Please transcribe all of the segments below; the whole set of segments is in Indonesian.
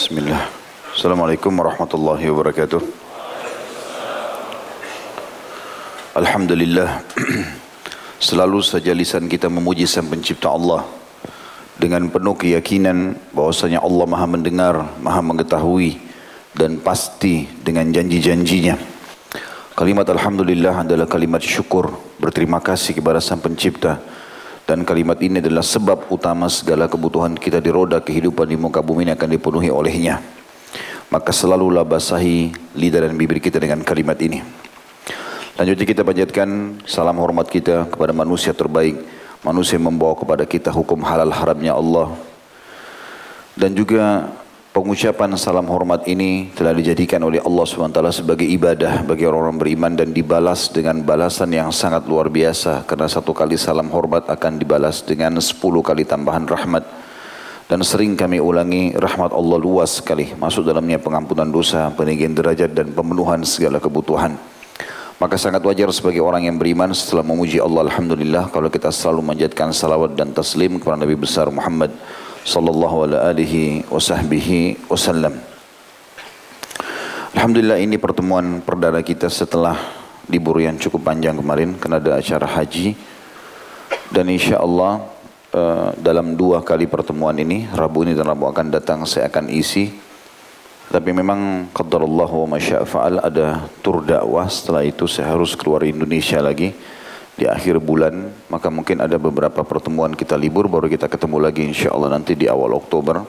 Bismillah. Assalamualaikum warahmatullahi wabarakatuh. Alhamdulillah. Selalu saja lisan kita memuji Sang Pencipta Allah dengan penuh keyakinan bahwasanya Allah Maha mendengar, Maha mengetahui dan pasti dengan janji-janjinya. Kalimat Alhamdulillah adalah kalimat syukur, berterima kasih kepada Sang Pencipta dan kalimat ini adalah sebab utama segala kebutuhan kita di roda kehidupan di muka bumi ini akan dipenuhi olehnya. Maka selalulah basahi lidah dan bibir kita dengan kalimat ini. Lanjutnya kita panjatkan salam hormat kita kepada manusia terbaik. Manusia yang membawa kepada kita hukum halal haramnya Allah. Dan juga Pengucapan salam hormat ini telah dijadikan oleh Allah SWT sebagai ibadah bagi orang-orang beriman dan dibalas dengan balasan yang sangat luar biasa. Karena satu kali salam hormat akan dibalas dengan sepuluh kali tambahan rahmat. Dan sering kami ulangi rahmat Allah luas sekali. Masuk dalamnya pengampunan dosa, peninggian derajat dan pemenuhan segala kebutuhan. Maka sangat wajar sebagai orang yang beriman setelah memuji Allah Alhamdulillah kalau kita selalu menjadikan salawat dan taslim kepada Nabi besar Muhammad sallallahu alaihi wasahbihi wasallam. Alhamdulillah ini pertemuan perdana kita setelah libur yang cukup panjang kemarin karena ada acara haji. Dan insya Allah uh, dalam dua kali pertemuan ini Rabu ini dan Rabu akan datang saya akan isi. Tapi memang qadarullah wa masya'fa'al ada tur dakwah. Setelah itu saya harus keluar Indonesia lagi di akhir bulan maka mungkin ada beberapa pertemuan kita libur baru kita ketemu lagi insya Allah nanti di awal Oktober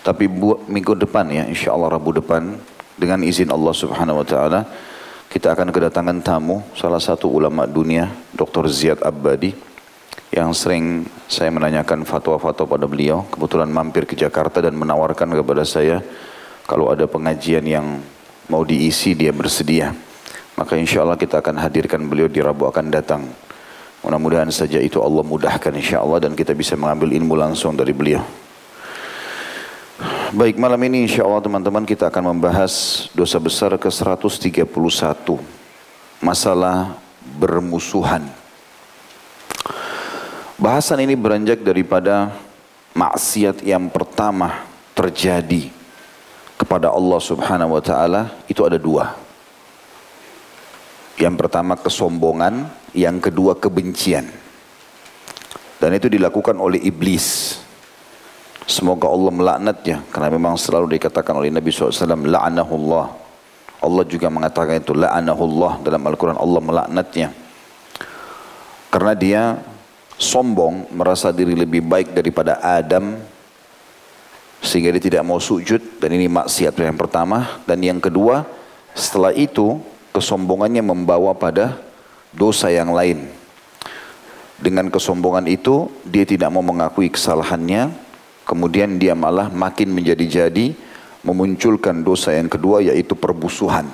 tapi buat minggu depan ya insya Allah Rabu depan dengan izin Allah subhanahu wa ta'ala kita akan kedatangan tamu salah satu ulama dunia Dr. Ziyad Abbadi yang sering saya menanyakan fatwa-fatwa pada beliau kebetulan mampir ke Jakarta dan menawarkan kepada saya kalau ada pengajian yang mau diisi dia bersedia maka insya Allah kita akan hadirkan beliau di Rabu akan datang. Mudah-mudahan saja itu Allah mudahkan insya Allah dan kita bisa mengambil ilmu langsung dari beliau. Baik malam ini insya Allah teman-teman kita akan membahas dosa besar ke 131. Masalah bermusuhan. Bahasan ini beranjak daripada maksiat yang pertama terjadi kepada Allah subhanahu wa ta'ala itu ada dua. Yang pertama kesombongan, yang kedua kebencian. Dan itu dilakukan oleh iblis. Semoga Allah melaknatnya karena memang selalu dikatakan oleh Nabi SAW la'anahullah. Allah juga mengatakan itu la'anahullah dalam Al-Quran Allah melaknatnya. Karena dia sombong merasa diri lebih baik daripada Adam sehingga dia tidak mau sujud dan ini maksiat yang pertama dan yang kedua setelah itu kesombongannya membawa pada dosa yang lain. Dengan kesombongan itu dia tidak mau mengakui kesalahannya, kemudian dia malah makin menjadi-jadi memunculkan dosa yang kedua yaitu perbusuhan.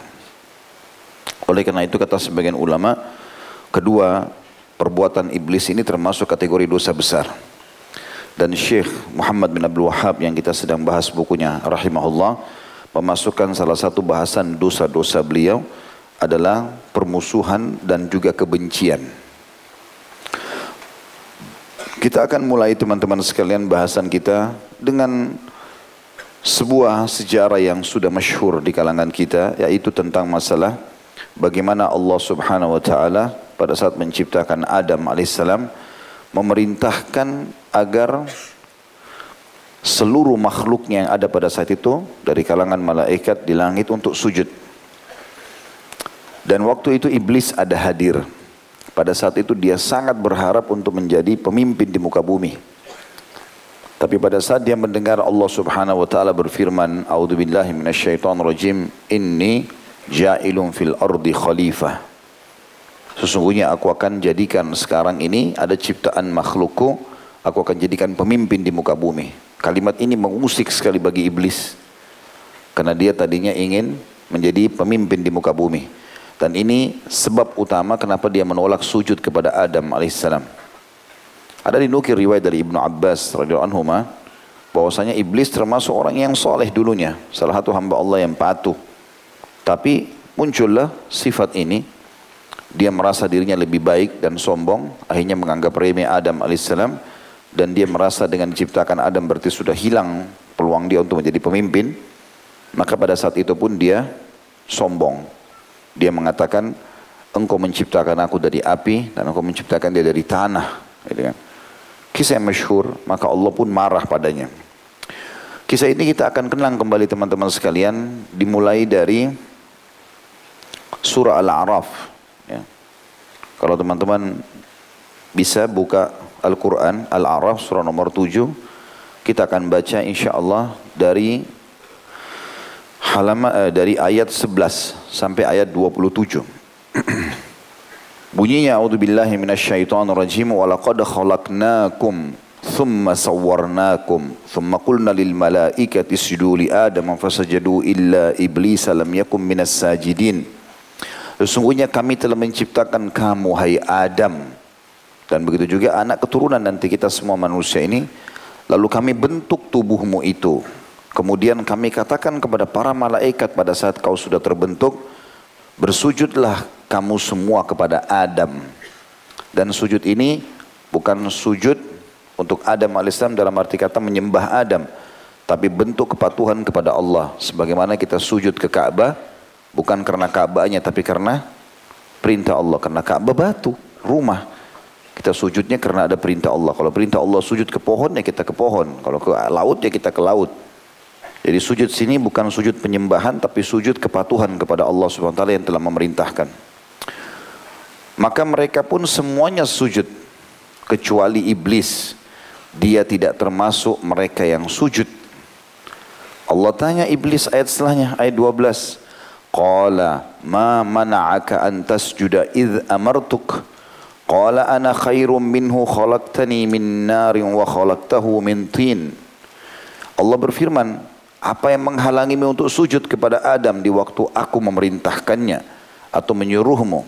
Oleh karena itu kata sebagian ulama, kedua perbuatan iblis ini termasuk kategori dosa besar. Dan Syekh Muhammad bin Abdul Wahab yang kita sedang bahas bukunya rahimahullah memasukkan salah satu bahasan dosa-dosa beliau adalah permusuhan dan juga kebencian. Kita akan mulai teman-teman sekalian bahasan kita dengan sebuah sejarah yang sudah masyhur di kalangan kita yaitu tentang masalah bagaimana Allah Subhanahu wa taala pada saat menciptakan Adam alaihissalam memerintahkan agar seluruh makhluknya yang ada pada saat itu dari kalangan malaikat di langit untuk sujud dan waktu itu iblis ada hadir. Pada saat itu dia sangat berharap untuk menjadi pemimpin di muka bumi. Tapi pada saat dia mendengar Allah Subhanahu wa taala berfirman, "A'udzubillahi minasyaitonirrajim, inni ja'ilun fil ardi khalifah." Sesungguhnya aku akan jadikan sekarang ini ada ciptaan makhlukku, aku akan jadikan pemimpin di muka bumi. Kalimat ini mengusik sekali bagi iblis. Karena dia tadinya ingin menjadi pemimpin di muka bumi. Dan ini sebab utama kenapa dia menolak sujud kepada Adam alaihissalam. Ada dinukir riwayat dari Ibnu Abbas radhiyallahu anhu bahwasanya iblis termasuk orang yang soleh dulunya, salah satu hamba Allah yang patuh. Tapi muncullah sifat ini, dia merasa dirinya lebih baik dan sombong, akhirnya menganggap remeh Adam alaihissalam dan dia merasa dengan diciptakan Adam berarti sudah hilang peluang dia untuk menjadi pemimpin, maka pada saat itu pun dia sombong. Dia mengatakan, engkau menciptakan aku dari api dan engkau menciptakan dia dari tanah. Gitu kan. Kisah yang masyhur, maka Allah pun marah padanya. Kisah ini kita akan kenang kembali teman-teman sekalian, dimulai dari surah Al-A'raf. Ya. Kalau teman-teman bisa buka Al-Quran, Al-A'raf surah nomor 7, kita akan baca insya Allah dari halaman eh, dari ayat 11 sampai ayat 27. Bunyinya a'udzubillahi minasyaitonirrajim wa laqad khalaqnakum thumma sawwarnakum thumma qulna lil malaikati isjudu li adam fasajadu illa iblis lam yakum minas sajidin. Sesungguhnya kami telah menciptakan kamu hai Adam dan begitu juga anak keturunan nanti kita semua manusia ini lalu kami bentuk tubuhmu itu Kemudian kami katakan kepada para malaikat pada saat kau sudah terbentuk, bersujudlah kamu semua kepada Adam. Dan sujud ini bukan sujud untuk Adam alaihissalam dalam arti kata menyembah Adam, tapi bentuk kepatuhan kepada Allah. Sebagaimana kita sujud ke Ka'bah, bukan karena Ka'bahnya, tapi karena perintah Allah. Karena Ka'bah batu, rumah. Kita sujudnya karena ada perintah Allah. Kalau perintah Allah sujud ke pohon, ya kita ke pohon. Kalau ke laut, ya kita ke laut. Jadi sujud sini bukan sujud penyembahan tapi sujud kepatuhan kepada Allah SWT yang telah memerintahkan. Maka mereka pun semuanya sujud kecuali iblis. Dia tidak termasuk mereka yang sujud. Allah tanya iblis ayat setelahnya ayat 12. Qala ma mana'aka an tasjuda idh amartuk. Qala ana khairum minhu khalaqtani min narin wa khalaqtahu min tin. Allah berfirman, apa yang menghalangimu untuk sujud kepada Adam di waktu aku memerintahkannya atau menyuruhmu?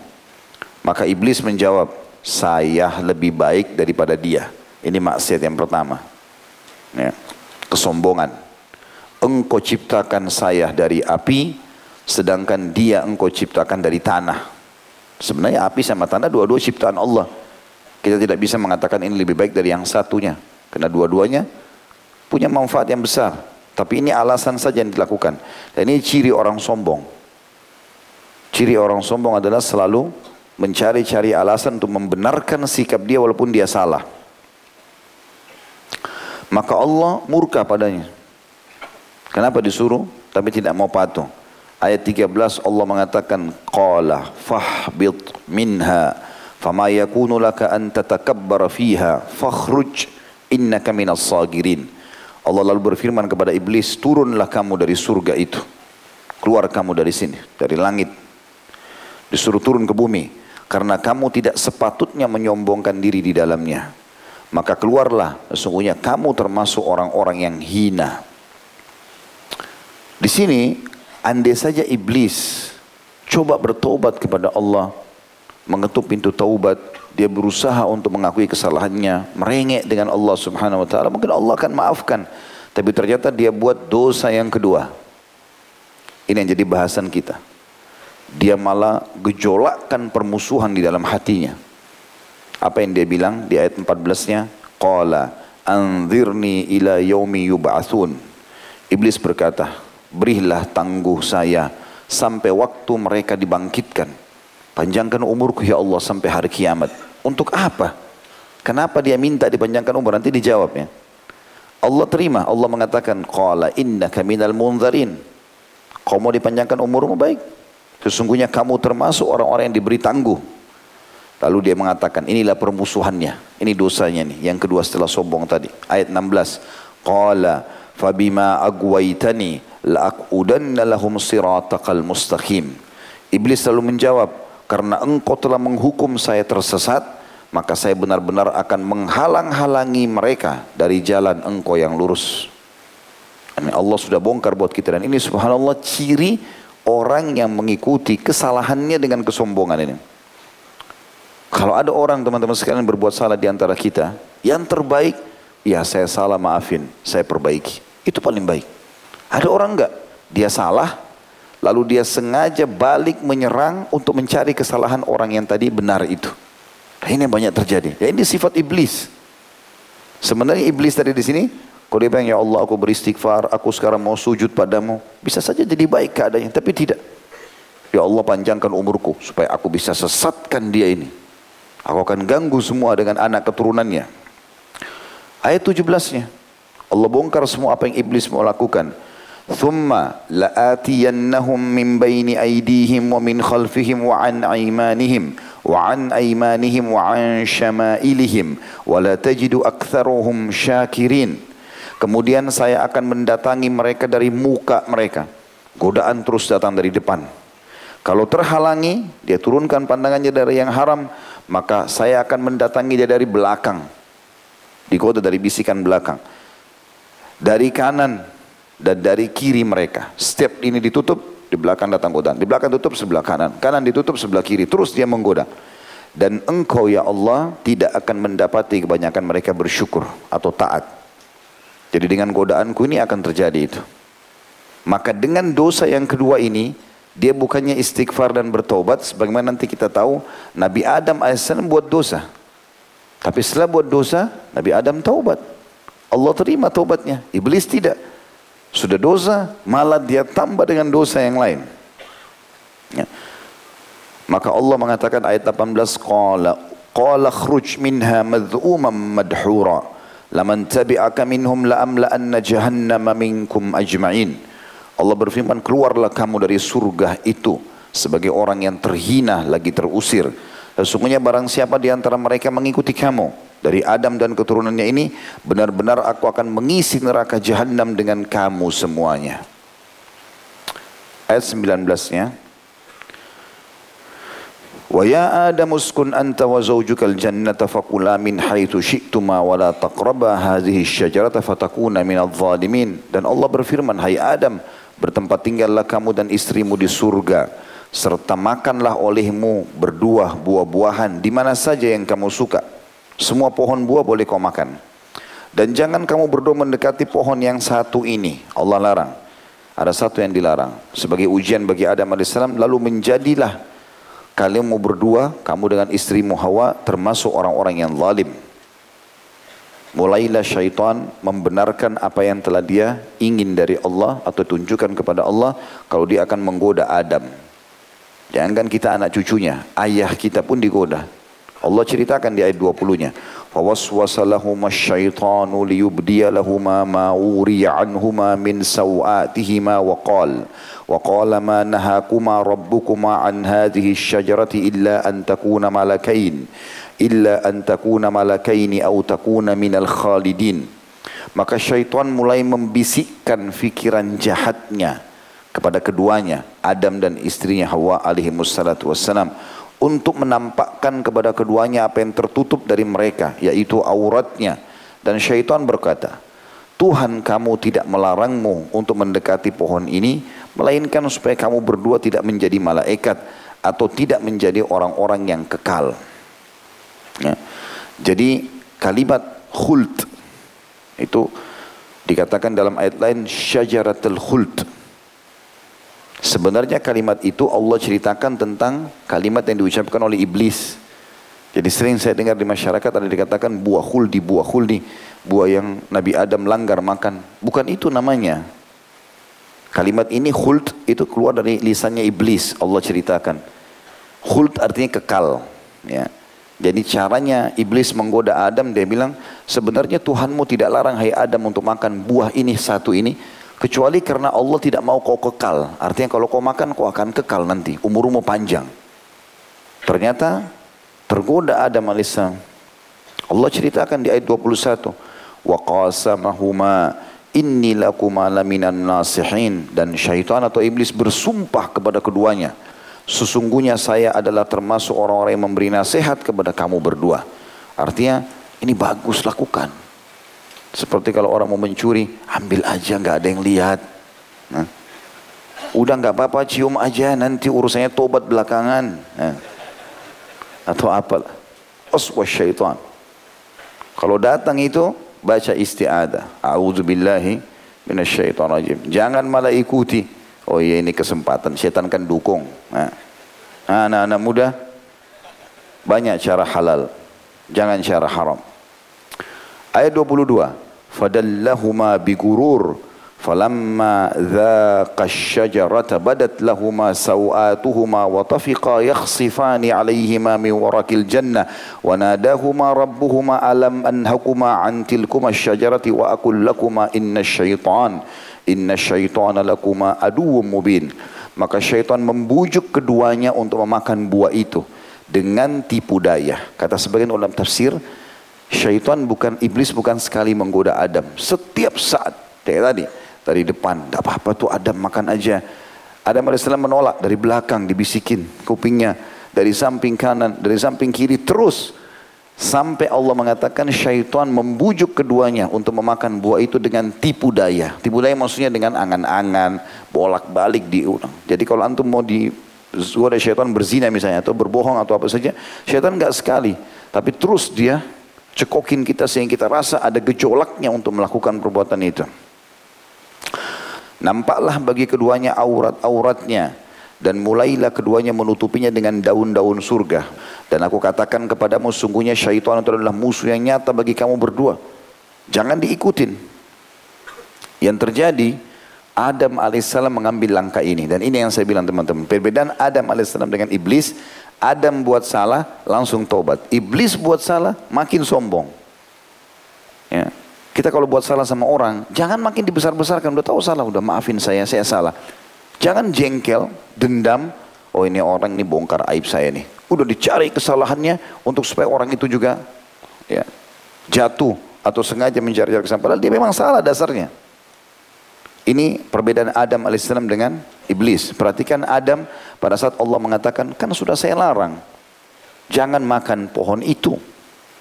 Maka iblis menjawab, saya lebih baik daripada dia. Ini maksiat yang pertama. Ya. Kesombongan. Engkau ciptakan saya dari api, sedangkan dia engkau ciptakan dari tanah. Sebenarnya api sama tanah dua-dua ciptaan Allah. Kita tidak bisa mengatakan ini lebih baik dari yang satunya. Karena dua-duanya punya manfaat yang besar. Tapi ini alasan saja yang dilakukan. Dan ini ciri orang sombong. Ciri orang sombong adalah selalu mencari-cari alasan untuk membenarkan sikap dia walaupun dia salah. Maka Allah murka padanya. Kenapa disuruh tapi tidak mau patuh? Ayat 13 Allah mengatakan qala fahbit minha fama yakunu laka an tatakabbara fiha fakhruj innaka minas sagirin. Allah lalu berfirman kepada iblis, turunlah kamu dari surga itu. Keluar kamu dari sini, dari langit. Disuruh turun ke bumi. Karena kamu tidak sepatutnya menyombongkan diri di dalamnya. Maka keluarlah, sesungguhnya kamu termasuk orang-orang yang hina. Di sini, andai saja iblis coba bertobat kepada Allah, mengetuk pintu taubat, dia berusaha untuk mengakui kesalahannya, merengek dengan Allah Subhanahu wa taala, mungkin Allah akan maafkan. Tapi ternyata dia buat dosa yang kedua. Ini yang jadi bahasan kita. Dia malah gejolakkan permusuhan di dalam hatinya. Apa yang dia bilang di ayat 14-nya? Qala anzirni ila yaumi yub'atsun. Iblis berkata, berilah tangguh saya sampai waktu mereka dibangkitkan. Panjangkan umurku ya Allah sampai hari kiamat. Untuk apa? Kenapa dia minta dipanjangkan umur? Nanti dijawab ya. Allah terima. Allah mengatakan, Qala innaka minal munzarin. Kau mau dipanjangkan umurmu baik. Sesungguhnya kamu termasuk orang-orang yang diberi tangguh. Lalu dia mengatakan, inilah permusuhannya. Ini dosanya nih. Yang kedua setelah sombong tadi. Ayat 16. Qala fabima agwaitani la'akudanna lahum siratakal mustaqim. Iblis selalu menjawab, karena engkau telah menghukum saya tersesat, maka saya benar-benar akan menghalang-halangi mereka dari jalan engkau yang lurus. Ini Allah sudah bongkar buat kita dan ini subhanallah ciri orang yang mengikuti kesalahannya dengan kesombongan ini. Kalau ada orang teman-teman sekalian berbuat salah di antara kita, yang terbaik, ya saya salah maafin, saya perbaiki. Itu paling baik. Ada orang enggak, dia salah, Lalu dia sengaja balik menyerang untuk mencari kesalahan orang yang tadi benar itu. Nah, ini banyak terjadi. Ya ini sifat iblis. Sebenarnya iblis tadi di sini Kalau dia bilang, ya Allah aku beristighfar, aku sekarang mau sujud padamu. Bisa saja jadi baik keadaannya, tapi tidak. Ya Allah panjangkan umurku supaya aku bisa sesatkan dia ini. Aku akan ganggu semua dengan anak keturunannya. Ayat 17-nya. Allah bongkar semua apa yang iblis mau lakukan. Thumma la'atiyannahum min baini aydihim wa min khalfihim wa an aymanihim wa an aymanihim wa an syama'ilihim wa la tajidu syakirin. Kemudian saya akan mendatangi mereka dari muka mereka. Godaan terus datang dari depan. Kalau terhalangi, dia turunkan pandangannya dari yang haram, maka saya akan mendatangi dia dari belakang. Digoda dari bisikan belakang. Dari kanan, dan dari kiri mereka. Setiap ini ditutup, di belakang datang godaan. Di belakang tutup sebelah kanan, kanan ditutup sebelah kiri. Terus dia menggoda. Dan engkau ya Allah tidak akan mendapati kebanyakan mereka bersyukur atau taat. Jadi dengan godaanku ini akan terjadi itu. Maka dengan dosa yang kedua ini, dia bukannya istighfar dan bertobat, sebagaimana nanti kita tahu, Nabi Adam AS buat dosa. Tapi setelah buat dosa, Nabi Adam taubat. Allah terima taubatnya, iblis tidak. Sudah dosa, malah dia tambah dengan dosa yang lain. Ya. Maka Allah mengatakan ayat 18, Qala, Qala khruj minha madhu'umam madhura. Laman tabi'aka minhum la'amla'anna jahannama minkum ajma'in. Allah berfirman, keluarlah kamu dari surga itu sebagai orang yang terhina lagi terusir. Sesungguhnya barang siapa di antara mereka mengikuti kamu dari Adam dan keturunannya ini benar-benar aku akan mengisi neraka jahanam dengan kamu semuanya. Ayat 19-nya. Wa ya Adam uskun anta wa zawjukal jannata fakula min haitsu syi'tuma wa la taqraba hadhihi asyajarata fatakuna minadh dhalimin. Dan Allah berfirman, "Hai Adam, bertempat tinggallah kamu dan istrimu di surga." serta makanlah olehmu berdua buah-buahan di mana saja yang kamu suka semua pohon buah boleh kau makan dan jangan kamu berdua mendekati pohon yang satu ini Allah larang ada satu yang dilarang sebagai ujian bagi Adam AS lalu menjadilah kalian mau berdua, kamu dengan istrimu Hawa termasuk orang-orang yang zalim. Mulailah syaitan membenarkan apa yang telah dia ingin dari Allah atau tunjukkan kepada Allah kalau dia akan menggoda Adam. Jangan kita anak cucunya, ayah kita pun digoda. Allah ceritakan di ayat 20-nya. Fawaswasa lahuma syaitanu لِيُبْدِيَ لَهُمَا مَا وُرِيَ عَنْهُمَا مِنْ sawatihima wa وَقَالَ wa qala ma nahakuma rabbukuma الشَّجَرَةِ hadhihi أَنْ illa مَلَكَيْنِ takuna أَنْ illa مَلَكَيْنِ أَوْ malakaini مِنَ الْخَالِدِينَ. Maka syaitan mulai membisikkan fikiran jahatnya kepada keduanya Adam dan istrinya Hawa alaihi wassalam untuk menampakkan kepada keduanya apa yang tertutup dari mereka yaitu auratnya. Dan syaitan berkata Tuhan kamu tidak melarangmu untuk mendekati pohon ini melainkan supaya kamu berdua tidak menjadi malaikat atau tidak menjadi orang-orang yang kekal. Ya. jadi kalimat khult itu dikatakan dalam ayat lain syajaratul khult Sebenarnya kalimat itu Allah ceritakan tentang kalimat yang diucapkan oleh iblis. Jadi sering saya dengar di masyarakat ada dikatakan buah khuldi, buah khuldi, buah yang Nabi Adam langgar makan. Bukan itu namanya. Kalimat ini khuld itu keluar dari lisannya iblis, Allah ceritakan. Khuld artinya kekal. Ya. Jadi caranya iblis menggoda Adam, dia bilang, sebenarnya Tuhanmu tidak larang hai Adam untuk makan buah ini satu ini, Kecuali karena Allah tidak mau kau kekal. Artinya kalau kau makan kau akan kekal nanti. Umurmu panjang. Ternyata tergoda Adam AS. Allah ceritakan di ayat 21. Wa qasamahuma inni lakuma laminan nasihin. Dan syaitan atau iblis bersumpah kepada keduanya. Sesungguhnya saya adalah termasuk orang-orang yang memberi nasihat kepada kamu berdua. Artinya ini bagus lakukan. Seperti kalau orang mau mencuri, ambil aja nggak ada yang lihat. Nah, udah nggak apa-apa cium aja nanti urusannya tobat belakangan. Nah, atau apa? Oswa syaitan. Kalau datang itu baca istiada. A'udzubillahi rajim. Jangan malah ikuti. Oh iya ini kesempatan. Syaitan kan dukung. Nah, anak-anak muda banyak cara halal. Jangan cara haram. Ayat 22 fadallahuma bigurur falamma dhaqa asyajarata badat lahuma sawatuhuma wa tafiqa yakhsifani alaihima min warakil jannah wa nadahuma rabbuhuma alam anhakuma an tilkuma asyajarati wa aqul lakuma inna syaitan inna syaitana lakuma aduwwum mubin maka syaitan membujuk keduanya untuk memakan buah itu dengan tipu daya. Kata sebagian ulama tafsir syaitan bukan iblis bukan sekali menggoda Adam setiap saat kayak tadi dari depan. Tidak apa-apa tuh Adam makan aja. Adam AS menolak dari belakang dibisikin kupingnya. Dari samping kanan, dari samping kiri terus. Sampai Allah mengatakan syaitan membujuk keduanya untuk memakan buah itu dengan tipu daya. Tipu daya maksudnya dengan angan-angan, bolak-balik diulang. Jadi kalau antum mau di ada syaitan berzina misalnya atau berbohong atau apa saja, syaitan enggak sekali, tapi terus dia cekokin kita sehingga kita rasa ada gejolaknya untuk melakukan perbuatan itu. Nampaklah bagi keduanya aurat-auratnya dan mulailah keduanya menutupinya dengan daun-daun surga. Dan aku katakan kepadamu sungguhnya syaitan itu adalah musuh yang nyata bagi kamu berdua. Jangan diikutin. Yang terjadi Adam alaihissalam mengambil langkah ini dan ini yang saya bilang teman-teman. Perbedaan Adam alaihissalam dengan iblis, Adam buat salah langsung tobat. Iblis buat salah makin sombong. Ya. Kita kalau buat salah sama orang, jangan makin dibesar-besarkan. Udah tahu salah, udah maafin saya, saya salah. Jangan jengkel, dendam. Oh ini orang ini bongkar aib saya nih. Udah dicari kesalahannya untuk supaya orang itu juga ya jatuh atau sengaja mencari-cari kesalahan. Padahal dia memang salah dasarnya. Ini perbedaan Adam alaihissalam dengan iblis. Perhatikan Adam pada saat Allah mengatakan, kan sudah saya larang. Jangan makan pohon itu.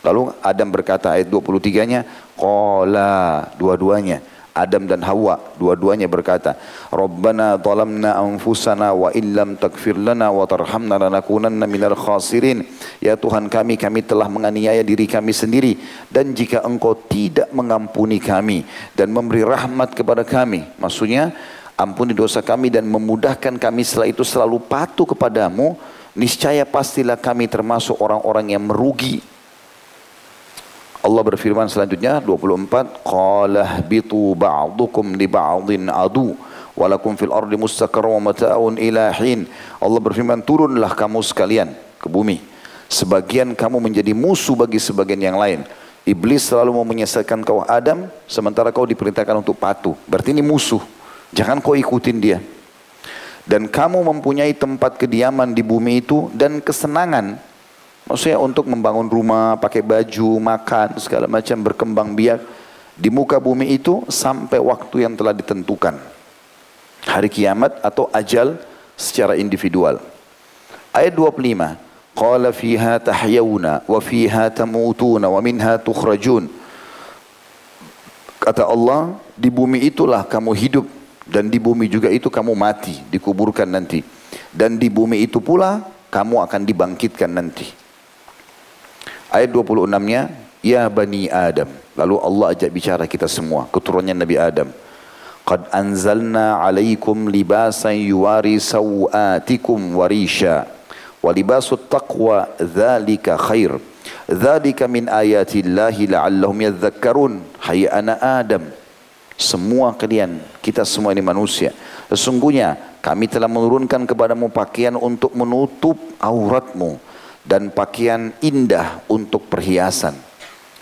Lalu Adam berkata ayat 23-nya, Qala dua-duanya. Adam dan Hawa dua-duanya berkata, Rabbana zalamna anfusana wa illam takfir lana wa tarhamna lanakunanna minal khasirin. Ya Tuhan kami, kami telah menganiaya diri kami sendiri. Dan jika engkau tidak mengampuni kami dan memberi rahmat kepada kami. Maksudnya, ampuni dosa kami dan memudahkan kami setelah itu selalu patuh kepadamu. Niscaya pastilah kami termasuk orang-orang yang merugi Allah berfirman selanjutnya 24 qala bitu ba'dukum li ba'din adu walakum fil ardi mustaqarrun wa mata'un ila hin. Allah berfirman turunlah kamu sekalian ke bumi sebagian kamu menjadi musuh bagi sebagian yang lain. Iblis selalu mau menyesatkan kau Adam sementara kau diperintahkan untuk patuh. Berarti ini musuh. Jangan kau ikutin dia. Dan kamu mempunyai tempat kediaman di bumi itu dan kesenangan Maksudnya untuk membangun rumah, pakai baju, makan, segala macam berkembang biak di muka bumi itu sampai waktu yang telah ditentukan. Hari kiamat atau ajal secara individual. Ayat 25. Qala fiha tahyawna wa fiha tamutuna wa minha tukhrajun. Kata Allah, di bumi itulah kamu hidup dan di bumi juga itu kamu mati, dikuburkan nanti. Dan di bumi itu pula kamu akan dibangkitkan nanti. Ayat 26-nya, Ya Bani Adam. Lalu Allah ajak bicara kita semua, keturunannya Nabi Adam. Qad anzalna alaikum libasan yuwari sawatikum warisha. Walibasut taqwa dhalika khair. Dhalika min ayatillahi la'allahum yadhakkarun. Hai anak Adam. Semua kalian, kita semua ini manusia. Sesungguhnya kami telah menurunkan kepadamu pakaian untuk menutup auratmu dan pakaian indah untuk perhiasan.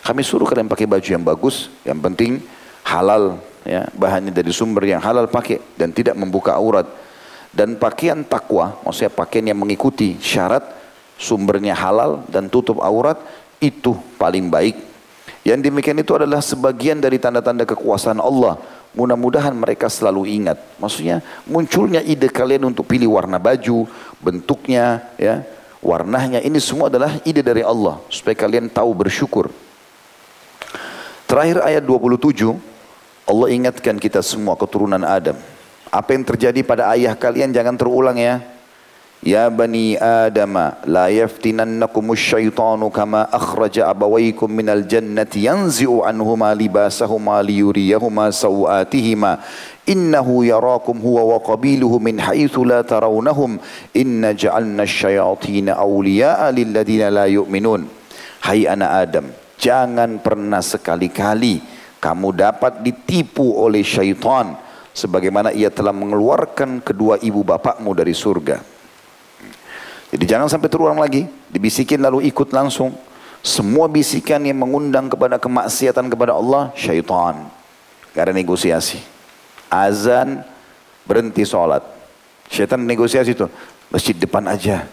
Kami suruh kalian pakai baju yang bagus, yang penting halal ya, bahannya dari sumber yang halal pakai dan tidak membuka aurat. Dan pakaian takwa, maksudnya pakaian yang mengikuti syarat sumbernya halal dan tutup aurat itu paling baik. Yang demikian itu adalah sebagian dari tanda-tanda kekuasaan Allah. Mudah-mudahan mereka selalu ingat. Maksudnya munculnya ide kalian untuk pilih warna baju, bentuknya, ya, warnanya ini semua adalah ide dari Allah supaya kalian tahu bersyukur. Terakhir ayat 27 Allah ingatkan kita semua keturunan Adam. Apa yang terjadi pada ayah kalian jangan terulang ya. Bani Adam la yaftinannakum syaitanu kama akhraja abawaykum minal jannati yanzi'u anhuma libasahuma liyuriyahuma sawatihima. Innahu yarakum huwa wa qabiluhu min haitsu la tarawnahum. Inna ja'alna asyayatin awliya'a lilladina la yu'minun. Hai anak Adam jangan pernah sekali-kali kamu dapat ditipu oleh syaitan sebagaimana ia telah mengeluarkan kedua ibu bapakmu dari surga. Jadi jangan sampai terulang lagi, dibisikin lalu ikut langsung. Semua bisikan yang mengundang kepada kemaksiatan kepada Allah, syaitan. Gak ada negosiasi. Azan, berhenti sholat. Syaitan negosiasi itu, masjid depan aja.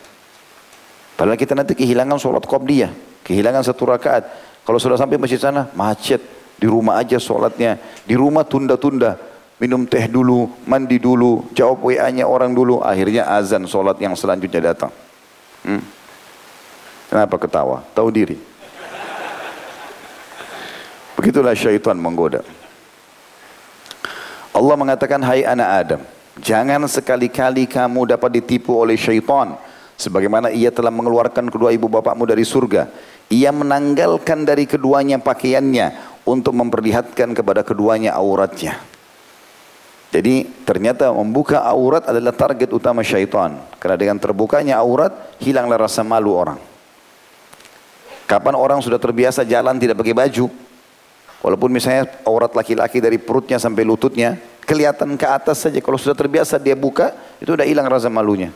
Padahal kita nanti kehilangan sholat qobliyah, kehilangan satu rakaat. Kalau sudah sampai masjid sana, macet. Di rumah aja sholatnya. Di rumah tunda-tunda minum teh dulu, mandi dulu, jawab WA-nya orang dulu, akhirnya azan solat yang selanjutnya datang. Hmm. Kenapa ketawa? Tahu diri. Begitulah syaitan menggoda. Allah mengatakan, hai anak Adam, jangan sekali-kali kamu dapat ditipu oleh syaitan. Sebagaimana ia telah mengeluarkan kedua ibu bapakmu dari surga. Ia menanggalkan dari keduanya pakaiannya untuk memperlihatkan kepada keduanya auratnya. Jadi ternyata membuka aurat adalah target utama syaitan. Karena dengan terbukanya aurat, hilanglah rasa malu orang. Kapan orang sudah terbiasa jalan tidak pakai baju, walaupun misalnya aurat laki-laki dari perutnya sampai lututnya, kelihatan ke atas saja. Kalau sudah terbiasa dia buka, itu sudah hilang rasa malunya.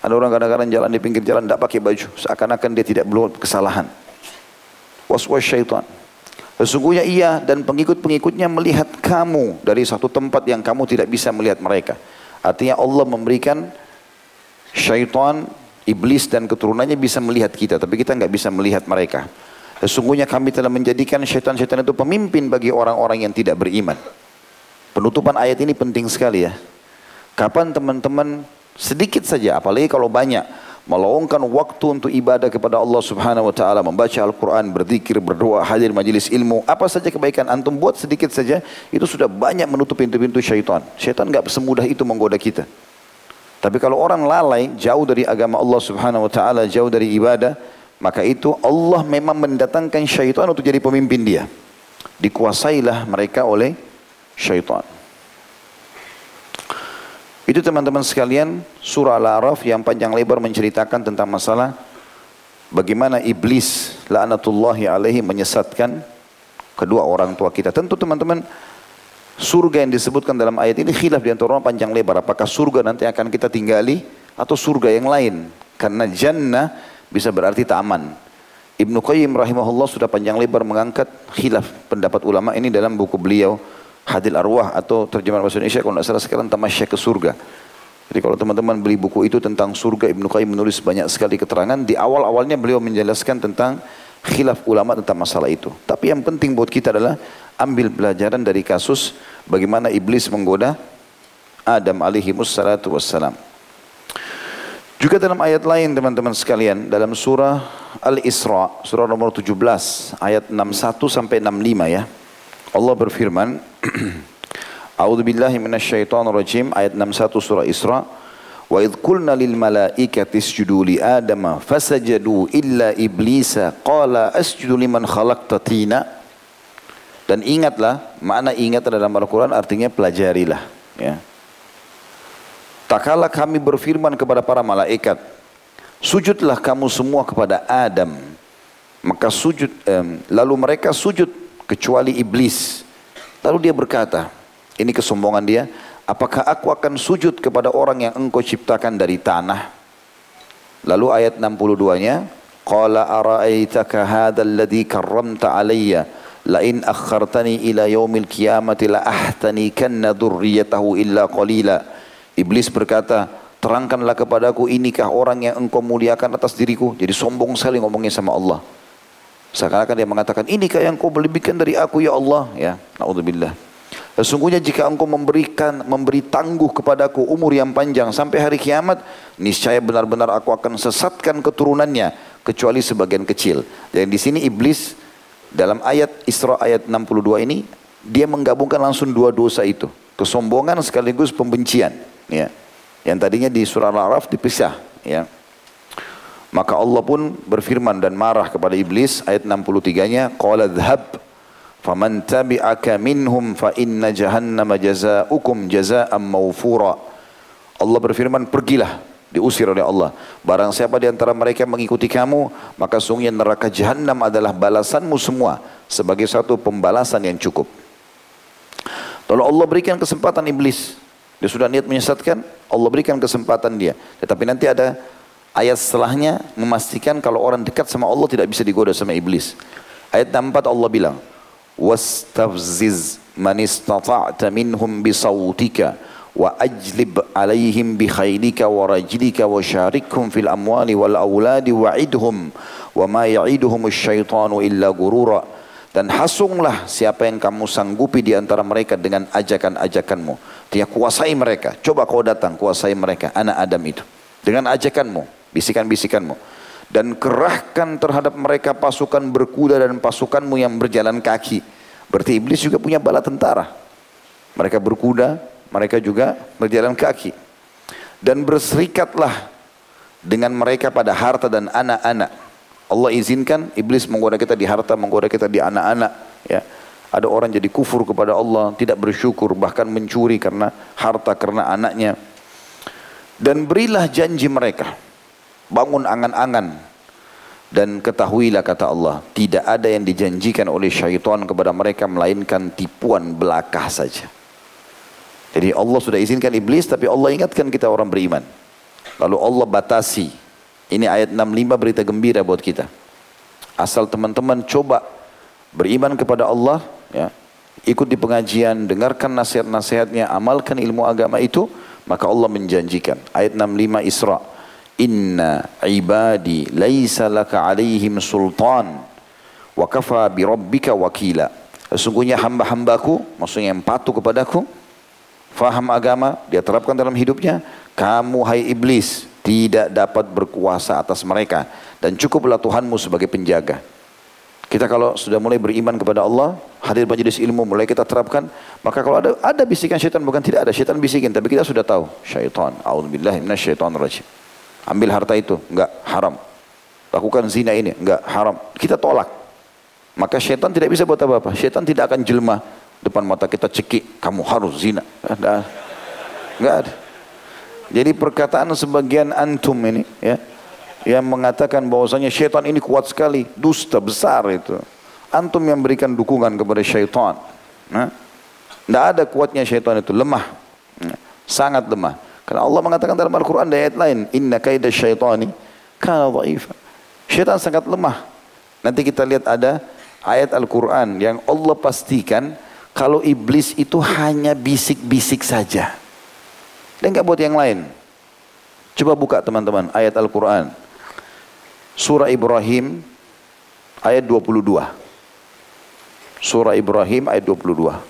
Ada orang kadang-kadang jalan di pinggir jalan tidak pakai baju, seakan-akan dia tidak belum kesalahan. Was-was syaitan. Sesungguhnya ia dan pengikut-pengikutnya melihat kamu dari satu tempat yang kamu tidak bisa melihat mereka. Artinya Allah memberikan syaitan, iblis dan keturunannya bisa melihat kita. Tapi kita nggak bisa melihat mereka. Sesungguhnya kami telah menjadikan syaitan-syaitan itu pemimpin bagi orang-orang yang tidak beriman. Penutupan ayat ini penting sekali ya. Kapan teman-teman sedikit saja, apalagi kalau banyak, meluangkan waktu untuk ibadah kepada Allah Subhanahu wa taala, membaca Al-Qur'an, berzikir, berdoa, hadir majelis ilmu, apa saja kebaikan antum buat sedikit saja, itu sudah banyak menutup pintu-pintu syaitan. Syaitan enggak semudah itu menggoda kita. Tapi kalau orang lalai, jauh dari agama Allah Subhanahu wa taala, jauh dari ibadah, maka itu Allah memang mendatangkan syaitan untuk jadi pemimpin dia. Dikuasailah mereka oleh syaitan. Itu teman-teman sekalian surah Al-A'raf yang panjang lebar menceritakan tentang masalah bagaimana iblis laknatullahi alaihi menyesatkan kedua orang tua kita. Tentu teman-teman surga yang disebutkan dalam ayat ini khilaf di antara orang panjang lebar. Apakah surga nanti akan kita tinggali atau surga yang lain? Karena jannah bisa berarti taman. Ibnu Qayyim rahimahullah sudah panjang lebar mengangkat khilaf pendapat ulama ini dalam buku beliau Hadil Arwah atau terjemahan bahasa Indonesia kalau tidak salah sekarang Tamasya ke surga. Jadi kalau teman-teman beli buku itu tentang surga Ibnu Qayyim menulis banyak sekali keterangan di awal-awalnya beliau menjelaskan tentang khilaf ulama tentang masalah itu. Tapi yang penting buat kita adalah ambil pelajaran dari kasus bagaimana iblis menggoda Adam alaihi wassalatu wassalam. Juga dalam ayat lain teman-teman sekalian dalam surah Al-Isra surah nomor 17 ayat 61 sampai 65 ya. Allah berfirman, A'udzu billahi minasyaitonir rajim ayat 61 surah Isra. Wa idh qulna lil malaikati isjudu li Adam fasajadu illa iblisa qala asjudu liman khalaqta tina. Dan ingatlah, makna ingat dalam Al-Quran artinya pelajarilah. Ya. Tak kala kami berfirman kepada para malaikat, sujudlah kamu semua kepada Adam. Maka sujud, eh, lalu mereka sujud kecuali iblis. Lalu dia berkata, ini kesombongan dia, apakah aku akan sujud kepada orang yang engkau ciptakan dari tanah? Lalu ayat 62-nya, Qala ara'aitaka hadha alladhi karramta alayya la in akhartani ila yaumil qiyamati la ahtanikanna dhurriyyatahu illa qalila. Iblis berkata, terangkanlah kepadaku inikah orang yang engkau muliakan atas diriku. Jadi sombong sekali ngomongnya sama Allah. Seakan-akan dia mengatakan, inikah yang kau berlebihkan dari aku ya Allah? Ya, na'udzubillah. Sesungguhnya jika engkau memberikan, memberi tangguh kepadaku umur yang panjang sampai hari kiamat, niscaya benar-benar aku akan sesatkan keturunannya, kecuali sebagian kecil. Dan di sini iblis dalam ayat Isra ayat 62 ini, dia menggabungkan langsung dua dosa itu. Kesombongan sekaligus pembencian. Ya. Yang tadinya di surah Al-Araf dipisah. Ya. Maka Allah pun berfirman dan marah kepada iblis ayat 63-nya qala dhhab faman tabi'aka minhum fa inna jahannama jazaa'ukum jazaa'an mawfura Allah berfirman pergilah diusir oleh Allah. Barang siapa di antara mereka mengikuti kamu, maka sungguhnya neraka jahanam adalah balasanmu semua sebagai satu pembalasan yang cukup. Lalu Allah berikan kesempatan iblis. Dia sudah niat menyesatkan, Allah berikan kesempatan dia. Tetapi nanti ada ayat setelahnya memastikan kalau orang dekat sama Allah tidak bisa digoda sama iblis. Ayat 64 Allah bilang, "Wastafziz man istata'ta minhum bisawtika wa ajlib alaihim bi khaylika wa rajlika wa syarikhum fil amwali wal auladi wa'idhum wa ma ya'iduhum asyaitanu illa gurura." Dan hasunglah siapa yang kamu sanggupi di antara mereka dengan ajakan-ajakanmu. Dia kuasai mereka. Coba kau datang kuasai mereka. Anak Adam itu. Dengan ajakanmu. Bisikan-bisikanmu. Dan kerahkan terhadap mereka pasukan berkuda dan pasukanmu yang berjalan kaki. Berarti iblis juga punya bala tentara. Mereka berkuda, mereka juga berjalan kaki. Dan berserikatlah dengan mereka pada harta dan anak-anak Allah izinkan iblis menggoda kita di harta, menggoda kita di anak-anak. Ya. Ada orang jadi kufur kepada Allah, tidak bersyukur, bahkan mencuri karena harta, karena anaknya. Dan berilah janji mereka. Bangun angan-angan. Dan ketahuilah kata Allah, tidak ada yang dijanjikan oleh syaitan kepada mereka melainkan tipuan belakah saja. Jadi Allah sudah izinkan iblis tapi Allah ingatkan kita orang beriman. Lalu Allah batasi ini ayat 65 berita gembira buat kita. Asal teman-teman coba beriman kepada Allah, ya, ikut di pengajian, dengarkan nasihat-nasihatnya, amalkan ilmu agama itu, maka Allah menjanjikan. Ayat 65 Isra. Inna ibadi laisa laka alaihim sultan wa kafa bi rabbika wakila. Sesungguhnya hamba-hambaku, maksudnya yang patuh kepadaku, faham agama, dia terapkan dalam hidupnya, kamu hai iblis, tidak dapat berkuasa atas mereka dan cukuplah Tuhanmu sebagai penjaga. Kita kalau sudah mulai beriman kepada Allah, hadir majelis ilmu mulai kita terapkan, maka kalau ada ada bisikan syaitan bukan tidak ada syaitan bisikin, tapi kita sudah tahu syaitan. Auzubillah minasyaitonir rajim. Ambil harta itu, enggak haram. Lakukan zina ini, enggak haram. Kita tolak. Maka syaitan tidak bisa buat apa-apa. Syaitan tidak akan jelma depan mata kita cekik, kamu harus zina. Enggak Enggak ada. Jadi perkataan sebagian antum ini ya yang mengatakan bahwasanya syaitan ini kuat sekali, dusta besar itu. Antum yang berikan dukungan kepada syaitan. Nah, tidak ada kuatnya syaitan itu, lemah. Nah, sangat lemah. Karena Allah mengatakan dalam Al-Quran di ayat lain, Inna kaida syaitani kana dha'ifa. Syaitan sangat lemah. Nanti kita lihat ada ayat Al-Quran yang Allah pastikan kalau iblis itu hanya bisik-bisik saja. Dia nggak buat yang lain. Coba buka teman-teman ayat Al-Quran. Surah Ibrahim ayat 22. Surah Ibrahim ayat 22.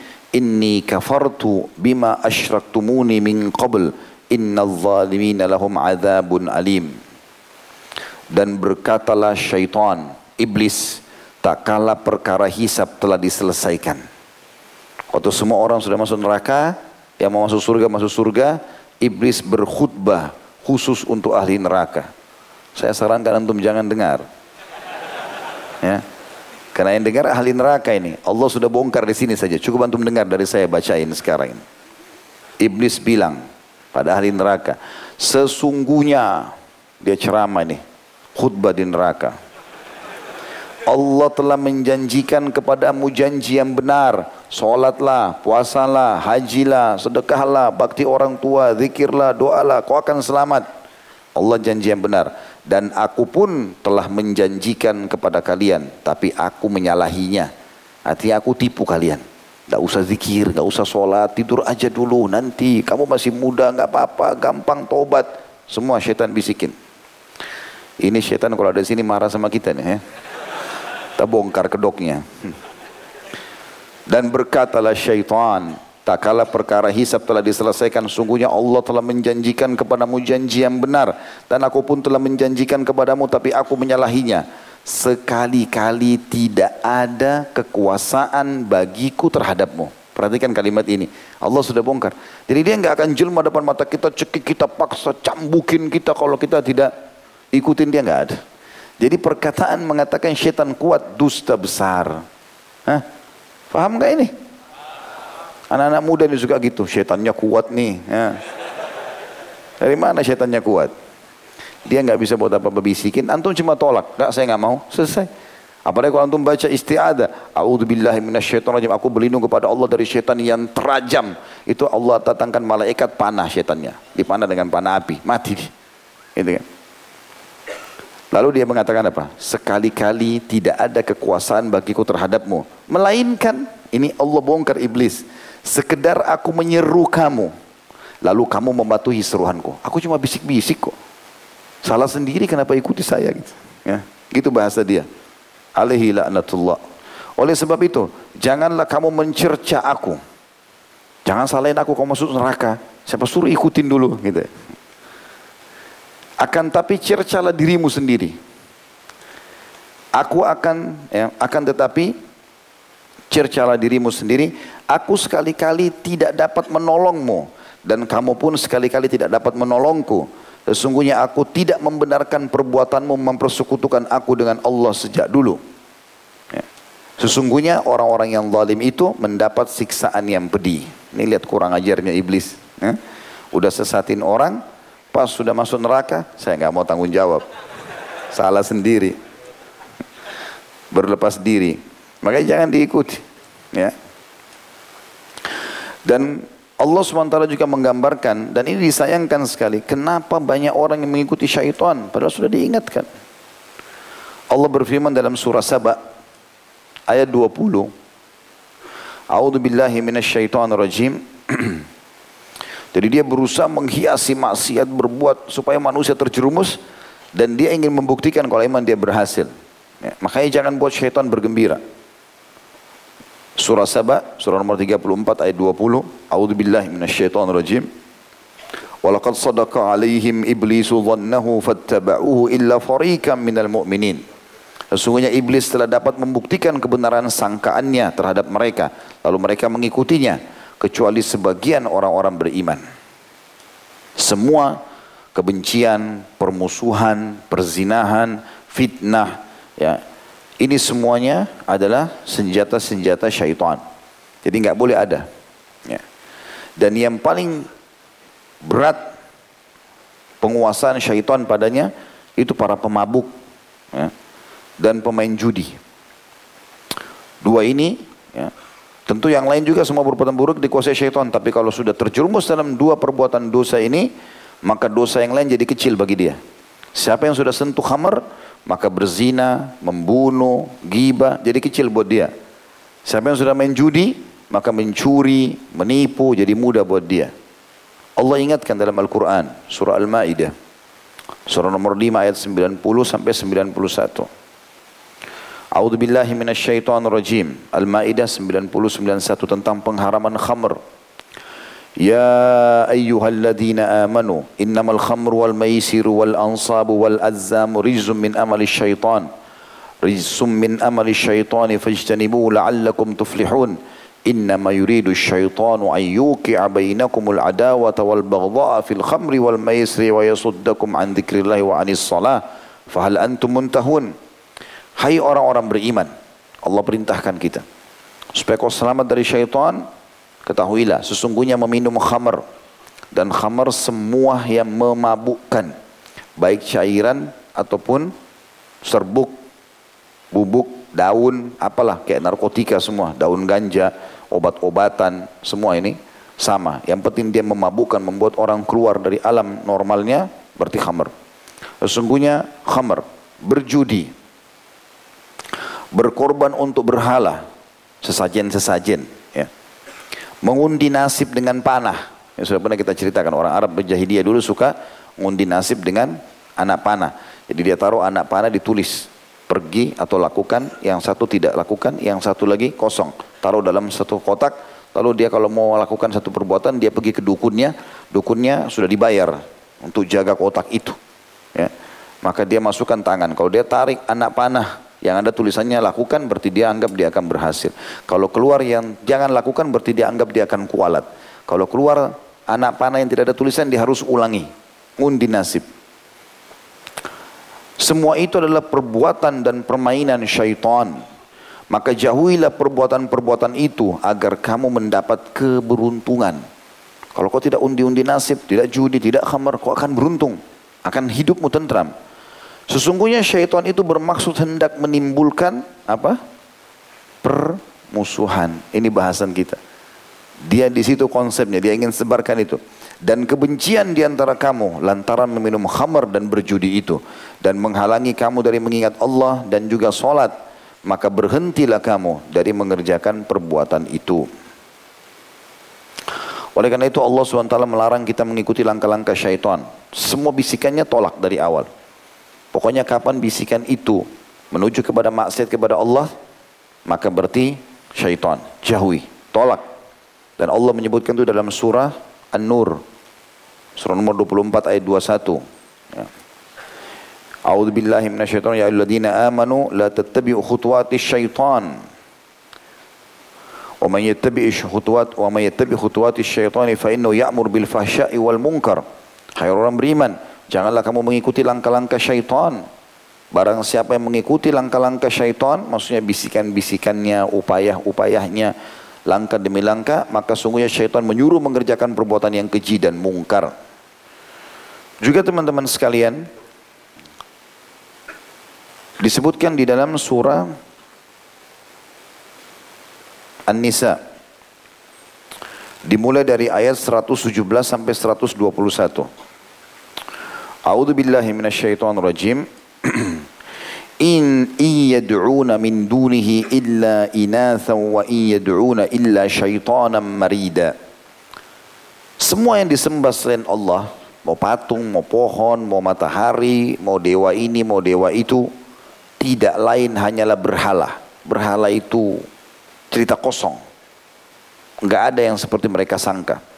inni kafartu bima asyraktumuni min qabl. Innal zalimina lahum adzabun alim. Dan berkatalah syaitan iblis tak kala perkara hisab telah diselesaikan. Waktu semua orang sudah masuk neraka yang mau masuk surga masuk surga iblis berkhutbah khusus untuk ahli neraka. Saya sarankan antum jangan dengar. Ya. Karena yang dengar ahli neraka ini, Allah sudah bongkar di sini saja. Cukup antum dengar dari saya bacain sekarang ini. Iblis bilang pada ahli neraka, sesungguhnya dia ceramah ini, khutbah di neraka. Allah telah menjanjikan kepadamu janji yang benar. Solatlah, puasalah, hajilah, sedekahlah, bakti orang tua, zikirlah, doalah, kau akan selamat. Allah janji yang benar. Dan aku pun telah menjanjikan kepada kalian, tapi aku menyalahinya. Artinya aku tipu kalian. Tidak usah zikir, tidak usah sholat, tidur aja dulu. Nanti kamu masih muda, nggak apa-apa, gampang tobat. Semua syaitan bisikin. Ini syaitan kalau ada sini marah sama kita nih. Ya. Kita bongkar kedoknya. Dan berkatalah syaitan, Tak kala perkara hisab telah diselesaikan, sungguhnya Allah telah menjanjikan kepadamu janji yang benar. Dan aku pun telah menjanjikan kepadamu, tapi aku menyalahinya. Sekali-kali tidak ada kekuasaan bagiku terhadapmu. Perhatikan kalimat ini. Allah sudah bongkar. Jadi dia nggak akan jelma depan mata kita, cekik kita, paksa, cambukin kita kalau kita tidak ikutin dia nggak ada. Jadi perkataan mengatakan syaitan kuat, dusta besar. Hah? Paham nggak ini? Anak-anak muda ini suka gitu, setannya kuat nih. Ya. Dari mana setannya kuat? Dia nggak bisa buat apa-apa bisikin, antum cuma tolak. Nggak, saya nggak mau, selesai. Apalagi kalau antum baca isti'adah, a'udzubillahi minasyaitonirrajim, aku berlindung kepada Allah dari setan yang terajam. Itu Allah datangkan malaikat panah setannya, dipanah dengan panah api, mati. Gitu kan? Lalu dia mengatakan apa? Sekali-kali tidak ada kekuasaan bagiku terhadapmu. Melainkan, ini Allah bongkar iblis. Sekedar aku menyeru kamu. Lalu kamu mematuhi seruanku. Aku cuma bisik-bisik kok. Salah sendiri kenapa ikuti saya gitu. Ya, gitu bahasa dia. Alaihi la'natullah. Oleh sebab itu, janganlah kamu mencerca aku. Jangan salahin aku kalau masuk neraka. Siapa suruh ikutin dulu gitu. Akan tapi cercalah dirimu sendiri. Aku akan ya, akan tetapi cercalah dirimu sendiri Aku sekali-kali tidak dapat menolongmu dan kamu pun sekali-kali tidak dapat menolongku. Sesungguhnya aku tidak membenarkan perbuatanmu mempersekutukan aku dengan Allah sejak dulu. Ya. Sesungguhnya orang-orang yang zalim itu mendapat siksaan yang pedih. Ini lihat kurang ajarnya iblis. Ya. Udah sesatin orang, pas sudah masuk neraka, saya nggak mau tanggung jawab. Salah sendiri. Berlepas diri. Makanya jangan diikuti. Ya. Dan Allah SWT juga menggambarkan dan ini disayangkan sekali. Kenapa banyak orang yang mengikuti syaitan padahal sudah diingatkan. Allah berfirman dalam surah Saba ayat 20. A'udzu billahi minasyaitonir rajim. Jadi dia berusaha menghiasi maksiat berbuat supaya manusia terjerumus dan dia ingin membuktikan kalau iman dia berhasil. Ya, makanya jangan buat syaitan bergembira. Surah Saba, surah nomor 34 ayat 20. A'udzu billahi minasyaitonir rajim. Walaqad sadaqa alaihim iblisu dhannahu fattaba'uhu illa fariqam minal mu'minin. Sesungguhnya iblis telah dapat membuktikan kebenaran sangkaannya terhadap mereka. Lalu mereka mengikutinya. Kecuali sebagian orang-orang beriman. Semua kebencian, permusuhan, perzinahan, fitnah, ya, ini semuanya adalah senjata-senjata syaitan. Jadi nggak boleh ada. Ya. Dan yang paling berat penguasaan syaitan padanya itu para pemabuk ya, dan pemain judi. Dua ini, ya, tentu yang lain juga semua berbuatan buruk dikuasai syaitan. Tapi kalau sudah terjerumus dalam dua perbuatan dosa ini, maka dosa yang lain jadi kecil bagi dia. Siapa yang sudah sentuh khamar, maka berzina, membunuh, giba jadi kecil buat dia. Siapa yang sudah main judi, maka mencuri, menipu jadi mudah buat dia. Allah ingatkan dalam Al-Quran, surah Al-Ma'idah, surah nomor 5 ayat 90 sampai 91. A'udzu billahi minasyaitonir rajim. Al-Maidah 90 91 tentang pengharaman khamr. يا أيها الذين آمنوا إنما الخمر والميسر والأنصاب والأزام رجز من أمل الشيطان. رجز من أمل الشيطان فاجتنبوه لعلكم تفلحون. إنما يريد الشيطان أن يوقع بينكم العداوة والبغضاء في الخمر والميسر ويصدكم عن ذكر الله وعن الصلاة. فهل أنتم منتهون؟ Hai orang-orang beriman Allah perintahkan kita. Supaya kau selamat dari syaitan Ketahuilah, sesungguhnya meminum khamar dan khamar semua yang memabukkan, baik cairan ataupun serbuk, bubuk, daun, apalah kayak narkotika semua, daun ganja, obat-obatan, semua ini sama. Yang penting dia memabukkan, membuat orang keluar dari alam normalnya, berarti khamar. Sesungguhnya khamar, berjudi, berkorban untuk berhala, sesajen-sesajen, mengundi nasib dengan panah. Yang sudah pernah kita ceritakan orang Arab berjahiliyah dulu suka mengundi nasib dengan anak panah. Jadi dia taruh anak panah ditulis pergi atau lakukan, yang satu tidak lakukan, yang satu lagi kosong. Taruh dalam satu kotak, Lalu dia kalau mau melakukan satu perbuatan, dia pergi ke dukunnya, dukunnya sudah dibayar untuk jaga kotak itu. Ya. Maka dia masukkan tangan. Kalau dia tarik anak panah yang ada tulisannya lakukan, berarti dia anggap dia akan berhasil. Kalau keluar yang jangan lakukan, berarti dia anggap dia akan kualat. Kalau keluar anak panah yang tidak ada tulisan, dia harus ulangi. Undi nasib. Semua itu adalah perbuatan dan permainan syaitan. Maka jauhilah perbuatan-perbuatan itu agar kamu mendapat keberuntungan. Kalau kau tidak undi-undi nasib, tidak judi, tidak khamar, kau akan beruntung. Akan hidupmu tentram. Sesungguhnya syaitan itu bermaksud hendak menimbulkan apa? Permusuhan. Ini bahasan kita. Dia di situ konsepnya, dia ingin sebarkan itu dan kebencian di antara kamu lantaran meminum khamar dan berjudi itu dan menghalangi kamu dari mengingat Allah dan juga solat maka berhentilah kamu dari mengerjakan perbuatan itu oleh karena itu Allah SWT melarang kita mengikuti langkah-langkah syaitan semua bisikannya tolak dari awal pokoknya kapan bisikan itu menuju kepada maksiat kepada Allah maka berarti syaitan jauhi tolak dan Allah menyebutkan itu dalam surah An-Nur Surah nomor 24 ayat 21. Ya. A'udzu billahi minasyaitonir ya ayyuhalladzina amanu la tattabi'u khutuwatis syaitan. Wa man yattabi' khutuwat wa man yattabi' khutuwatis syaitan fa innahu ya'mur bil fahsya'i wal munkar. Hai orang beriman, janganlah kamu mengikuti langkah-langkah syaitan. Barang siapa yang mengikuti langkah-langkah syaitan, maksudnya bisikan-bisikannya, upayah-upayahnya, langkah demi langkah, maka sungguhnya syaitan menyuruh mengerjakan perbuatan yang keji dan mungkar. Juga teman-teman sekalian, disebutkan di dalam surah An-Nisa dimulai dari ayat 117 sampai 121. A'udzu billahi minasyaitonir rajim. in yad'una min dunihi illa inatha wa in yad'una illa syaitanan marida. Semua yang disembah selain Allah mau patung, mau pohon, mau matahari, mau dewa ini, mau dewa itu tidak lain hanyalah berhala. Berhala itu cerita kosong. Nggak ada yang seperti mereka sangka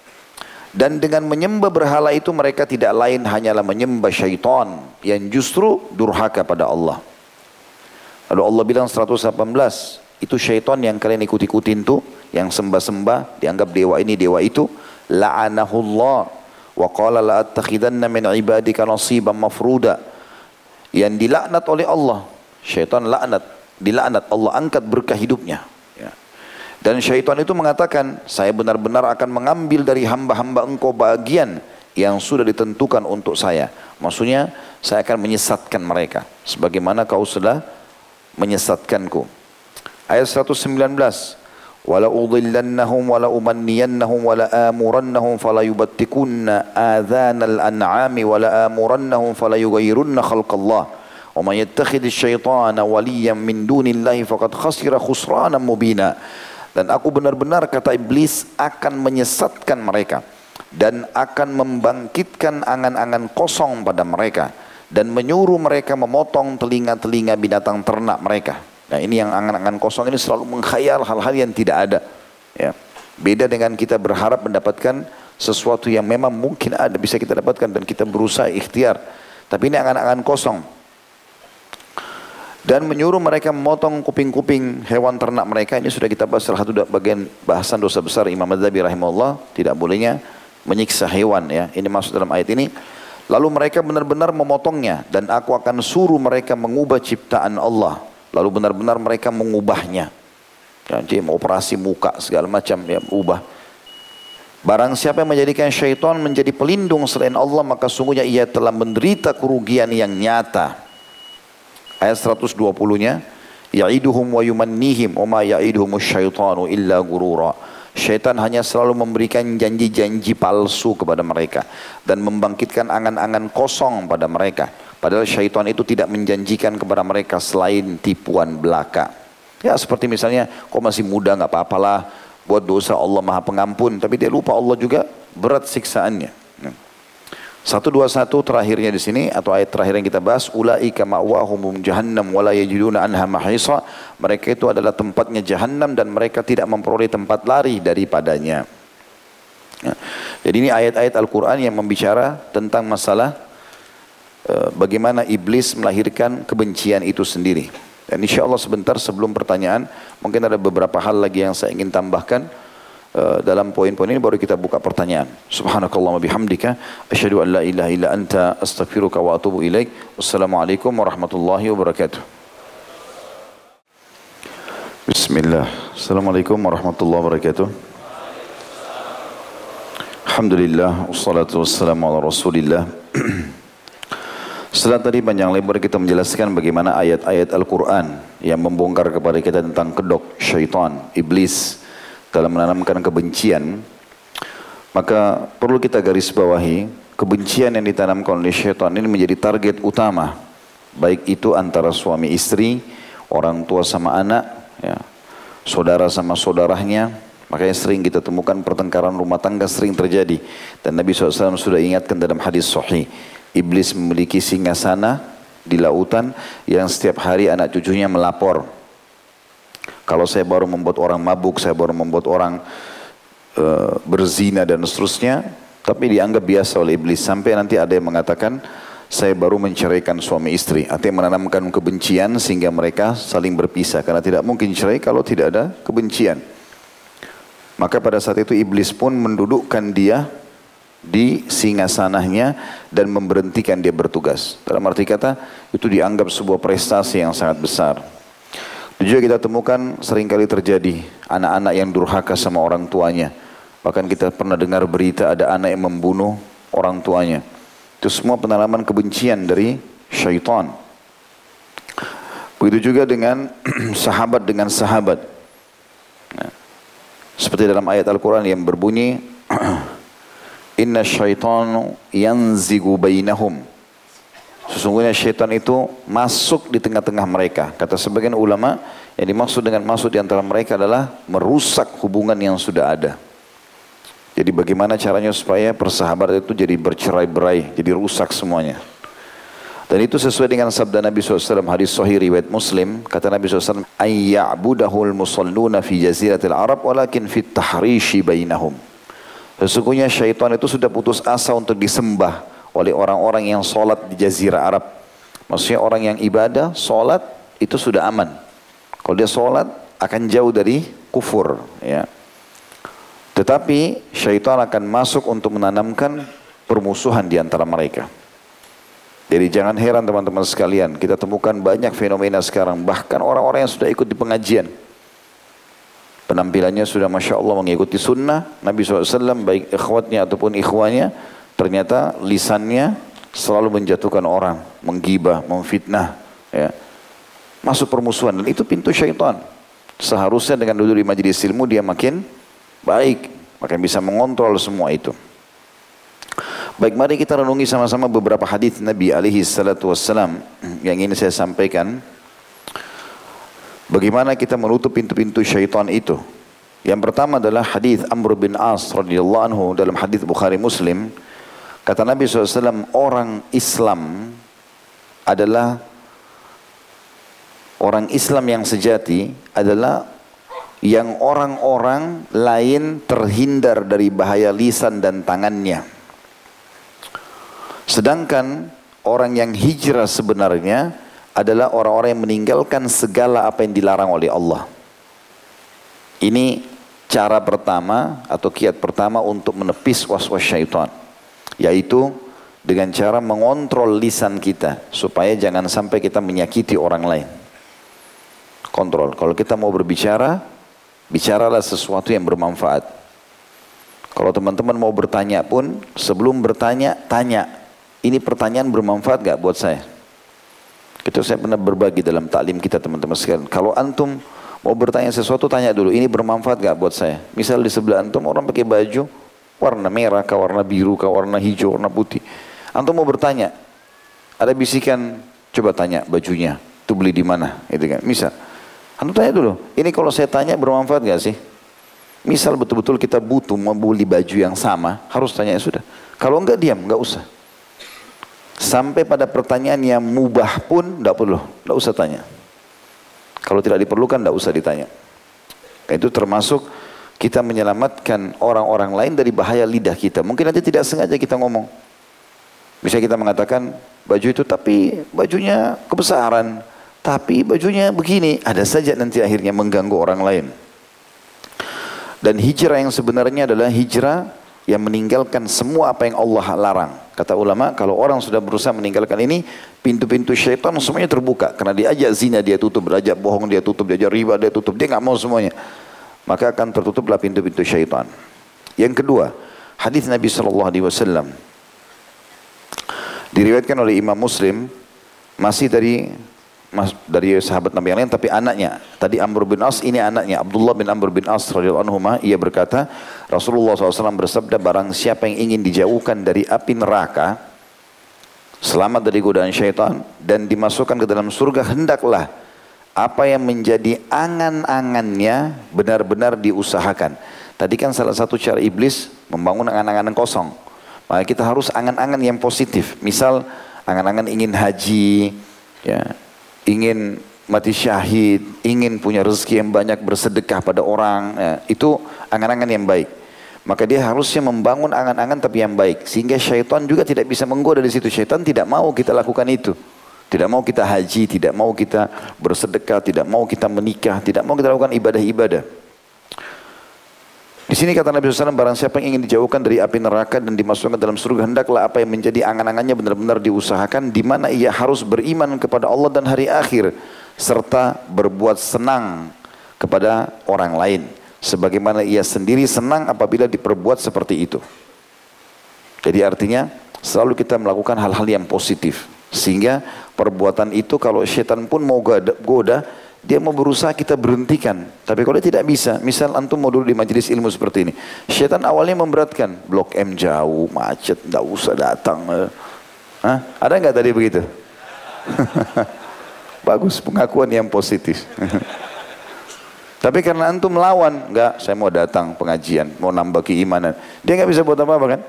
dan dengan menyembah berhala itu mereka tidak lain hanyalah menyembah syaitan yang justru durhaka pada Allah Lalu Allah bilang 118, itu syaitan yang kalian ikut-ikutin tuh, yang sembah-sembah, dianggap dewa ini, dewa itu, la'anahullah wa qala la'attakhidanna min ibadika nasiban mafruda. Yang dilaknat oleh Allah, syaitan laknat, dilaknat Allah angkat berkah hidupnya. Dan syaitan itu mengatakan, saya benar-benar akan mengambil dari hamba-hamba engkau bagian yang sudah ditentukan untuk saya. Maksudnya, saya akan menyesatkan mereka. Sebagaimana kau sudah menyesatkanku. Ayat 119. Wala udhillannahum wala umanniyannahum wala amurannahum fala yubattikunna adhanal an'ami wala amurannahum fala yughayyirunna khalqallah. Wa man yattakhidh asy-syaitana waliyan min dunillahi faqad khasira khusranan mubina. Dan aku benar-benar kata iblis akan menyesatkan mereka dan akan membangkitkan angan-angan kosong pada mereka dan menyuruh mereka memotong telinga-telinga binatang ternak mereka. Nah ini yang angan-angan kosong ini selalu mengkhayal hal-hal yang tidak ada. Ya. Beda dengan kita berharap mendapatkan sesuatu yang memang mungkin ada bisa kita dapatkan dan kita berusaha ikhtiar. Tapi ini angan-angan kosong. Dan menyuruh mereka memotong kuping-kuping hewan ternak mereka. Ini sudah kita bahas salah satu bagian bahasan dosa besar Imam Madzhabi rahimahullah. Tidak bolehnya menyiksa hewan ya. Ini masuk dalam ayat ini. Lalu mereka benar-benar memotongnya dan aku akan suruh mereka mengubah ciptaan Allah. Lalu benar-benar mereka mengubahnya. Ya, jadi operasi muka segala macam ya ubah. Barang siapa yang menjadikan syaitan menjadi pelindung selain Allah maka sungguhnya ia telah menderita kerugian yang nyata. Ayat 120-nya, ya'iduhum wa yumannihim wa ma ya'iduhum syaitanu illa gurura. Syaitan hanya selalu memberikan janji-janji palsu kepada mereka dan membangkitkan angan-angan kosong pada mereka. Padahal syaitan itu tidak menjanjikan kepada mereka selain tipuan belaka. Ya seperti misalnya, kau masih muda nggak apa-apalah, buat dosa Allah maha pengampun. Tapi dia lupa Allah juga berat siksaannya. 121 terakhirnya di sini atau ayat terakhir yang kita bahas ulaika ma'wahum jahannam wala yajiduna anha mahisa. Mereka itu adalah tempatnya jahannam dan mereka tidak memperoleh tempat lari daripadanya. Ya. jadi ini ayat-ayat Al-Qur'an yang membicara tentang masalah uh, bagaimana iblis melahirkan kebencian itu sendiri. Dan insya Allah sebentar sebelum pertanyaan mungkin ada beberapa hal lagi yang saya ingin tambahkan dalam poin-poin ini baru kita buka pertanyaan. Subhanakallah bihamdika asyhadu an la ilaha illa anta astaghfiruka wa atubu ilaik. Wassalamualaikum warahmatullahi wabarakatuh. Bismillah. Assalamualaikum warahmatullahi wabarakatuh. Alhamdulillah wassalatu wassalamu ala Rasulillah. Setelah tadi panjang lebar kita menjelaskan bagaimana ayat-ayat Al-Quran yang membongkar kepada kita tentang kedok syaitan, iblis, dalam menanamkan kebencian, maka perlu kita garis bawahi kebencian yang ditanamkan oleh syaitan ini menjadi target utama. Baik itu antara suami istri, orang tua sama anak, ya, saudara sama saudaranya, makanya sering kita temukan pertengkaran rumah tangga sering terjadi. Dan Nabi SAW sudah ingatkan dalam hadis sahih iblis memiliki singgasana di lautan yang setiap hari anak cucunya melapor kalau saya baru membuat orang mabuk, saya baru membuat orang uh, berzina dan seterusnya, tapi dianggap biasa oleh iblis. Sampai nanti ada yang mengatakan, saya baru menceraikan suami istri. Artinya menanamkan kebencian sehingga mereka saling berpisah. Karena tidak mungkin cerai kalau tidak ada kebencian. Maka pada saat itu iblis pun mendudukkan dia di singgasananya dan memberhentikan dia bertugas. Dalam arti kata, itu dianggap sebuah prestasi yang sangat besar. Juga kita temukan sering kali terjadi anak-anak yang durhaka sama orang tuanya. Bahkan kita pernah dengar berita ada anak yang membunuh orang tuanya. Itu semua penalaman kebencian dari syaitan. Begitu juga dengan sahabat dengan sahabat. Nah, seperti dalam ayat Al-Quran yang berbunyi, Inna syaitanu yanzigu bainahum. Sesungguhnya syaitan itu masuk di tengah-tengah mereka. Kata sebagian ulama, yang dimaksud dengan masuk di antara mereka adalah merusak hubungan yang sudah ada. Jadi bagaimana caranya supaya persahabatan itu jadi bercerai-berai, jadi rusak semuanya. Dan itu sesuai dengan sabda Nabi SAW hadis sahih riwayat Muslim kata Nabi SAW ayya'budahul musalluna fi jaziratil Arab walakin fit tahrishi bainahum. Sesungguhnya syaitan itu sudah putus asa untuk disembah oleh orang-orang yang solat di jazirah Arab. Maksudnya orang yang ibadah, solat itu sudah aman. Kalau dia solat akan jauh dari kufur. Ya. Tetapi syaitan akan masuk untuk menanamkan permusuhan di antara mereka. Jadi jangan heran teman-teman sekalian, kita temukan banyak fenomena sekarang, bahkan orang-orang yang sudah ikut di pengajian. Penampilannya sudah Masya Allah mengikuti sunnah, Nabi SAW baik ikhwatnya ataupun ikhwanya, ternyata lisannya selalu menjatuhkan orang, menggibah, memfitnah, ya. Masuk permusuhan dan itu pintu syaitan. Seharusnya dengan duduk di majelis ilmu dia makin baik, makin bisa mengontrol semua itu. Baik, mari kita renungi sama-sama beberapa hadis Nabi alaihi salatu wassalam yang ini saya sampaikan. Bagaimana kita menutup pintu-pintu syaitan itu? Yang pertama adalah hadis Amr bin As radhiyallahu anhu dalam hadis Bukhari Muslim Kata Nabi SAW, orang Islam adalah orang Islam yang sejati adalah yang orang-orang lain terhindar dari bahaya lisan dan tangannya. Sedangkan orang yang hijrah sebenarnya adalah orang-orang yang meninggalkan segala apa yang dilarang oleh Allah. Ini cara pertama atau kiat pertama untuk menepis was-was syaitan. Yaitu dengan cara mengontrol lisan kita supaya jangan sampai kita menyakiti orang lain. Kontrol. Kalau kita mau berbicara, bicaralah sesuatu yang bermanfaat. Kalau teman-teman mau bertanya pun, sebelum bertanya, tanya. Ini pertanyaan bermanfaat gak buat saya? Itu saya pernah berbagi dalam taklim kita teman-teman sekalian. Kalau antum mau bertanya sesuatu, tanya dulu. Ini bermanfaat gak buat saya? Misal di sebelah antum orang pakai baju, warna merah kah, warna biru kah, warna hijau, warna putih. Antum mau bertanya, ada bisikan, coba tanya bajunya, itu beli di mana, itu kan, misal. Antum tanya dulu, ini kalau saya tanya bermanfaat gak sih? Misal betul-betul kita butuh membeli baju yang sama, harus tanya ya sudah. Kalau enggak diam, enggak usah. Sampai pada pertanyaan yang mubah pun tidak perlu, tidak usah tanya. Kalau tidak diperlukan tidak usah ditanya. Itu termasuk kita menyelamatkan orang-orang lain dari bahaya lidah kita. Mungkin nanti tidak sengaja kita ngomong. Bisa kita mengatakan baju itu tapi bajunya kebesaran, tapi bajunya begini. Ada saja nanti akhirnya mengganggu orang lain. Dan hijrah yang sebenarnya adalah hijrah yang meninggalkan semua apa yang Allah larang. Kata ulama, kalau orang sudah berusaha meninggalkan ini, pintu-pintu syaitan semuanya terbuka. Karena diajak zina dia tutup, diajak bohong dia tutup, diajak riba dia tutup. Dia nggak mau semuanya. Maka akan tertutuplah pintu-pintu syaitan. Yang kedua, hadis Nabi Shallallahu Alaihi Wasallam diriwayatkan oleh Imam Muslim masih dari dari sahabat Nabi yang lain tapi anaknya tadi Amr bin As ini anaknya Abdullah bin Amr bin As radhiyallahu anhu ia berkata Rasulullah SAW bersabda barang siapa yang ingin dijauhkan dari api neraka selamat dari godaan syaitan dan dimasukkan ke dalam surga hendaklah apa yang menjadi angan-angannya benar-benar diusahakan tadi kan salah satu cara iblis membangun angan-angan kosong maka kita harus angan-angan yang positif misal angan-angan ingin haji ya ingin mati syahid, ingin punya rezeki yang banyak bersedekah pada orang, ya, itu angan-angan yang baik. Maka dia harusnya membangun angan-angan tapi yang baik. Sehingga syaitan juga tidak bisa menggoda di situ. Syaitan tidak mau kita lakukan itu. Tidak mau kita haji, tidak mau kita bersedekah, tidak mau kita menikah, tidak mau kita lakukan ibadah-ibadah. Di sini kata Nabi SAW, barang siapa yang ingin dijauhkan dari api neraka dan dimasukkan dalam surga, hendaklah apa yang menjadi angan-angannya benar-benar diusahakan, di mana ia harus beriman kepada Allah dan hari akhir, serta berbuat senang kepada orang lain. Sebagaimana ia sendiri senang apabila diperbuat seperti itu. Jadi artinya, selalu kita melakukan hal-hal yang positif. Sehingga perbuatan itu kalau syaitan pun mau goda, dia mau berusaha kita berhentikan. Tapi kalau dia tidak bisa, misal antum mau dulu di majelis ilmu seperti ini. Syaitan awalnya memberatkan. Blok M jauh, macet, tidak usah datang. Hah? Ada nggak tadi begitu? Bagus, pengakuan yang positif. Tapi karena antum melawan, enggak, saya mau datang pengajian, mau nambah keimanan. Dia nggak bisa buat apa-apa kan?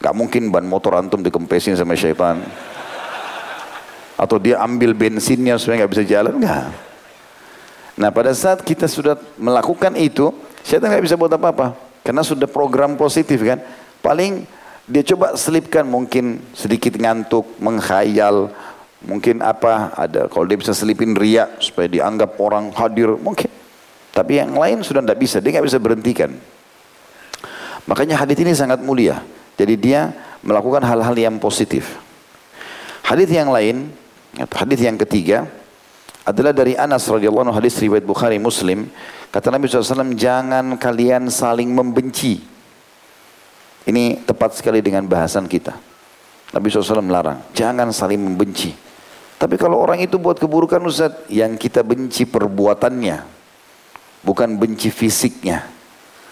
Gak mungkin ban motor antum dikempesin sama syaitan. Atau dia ambil bensinnya supaya nggak bisa jalan, enggak. Nah pada saat kita sudah melakukan itu, syaitan nggak bisa buat apa-apa. Karena sudah program positif kan. Paling dia coba selipkan mungkin sedikit ngantuk, menghayal, mungkin apa ada. Kalau dia bisa selipin riak supaya dianggap orang hadir, mungkin. Tapi yang lain sudah tidak bisa, dia nggak bisa berhentikan. Makanya hadis ini sangat mulia. Jadi dia melakukan hal-hal yang positif. Hadis yang lain, hadis yang ketiga, adalah dari Anas radhiyallahu anhu hadis riwayat Bukhari Muslim. Kata Nabi SAW jangan kalian saling membenci. Ini tepat sekali dengan bahasan kita. Nabi SAW melarang jangan saling membenci. Tapi kalau orang itu buat keburukan Ustaz yang kita benci perbuatannya bukan benci fisiknya.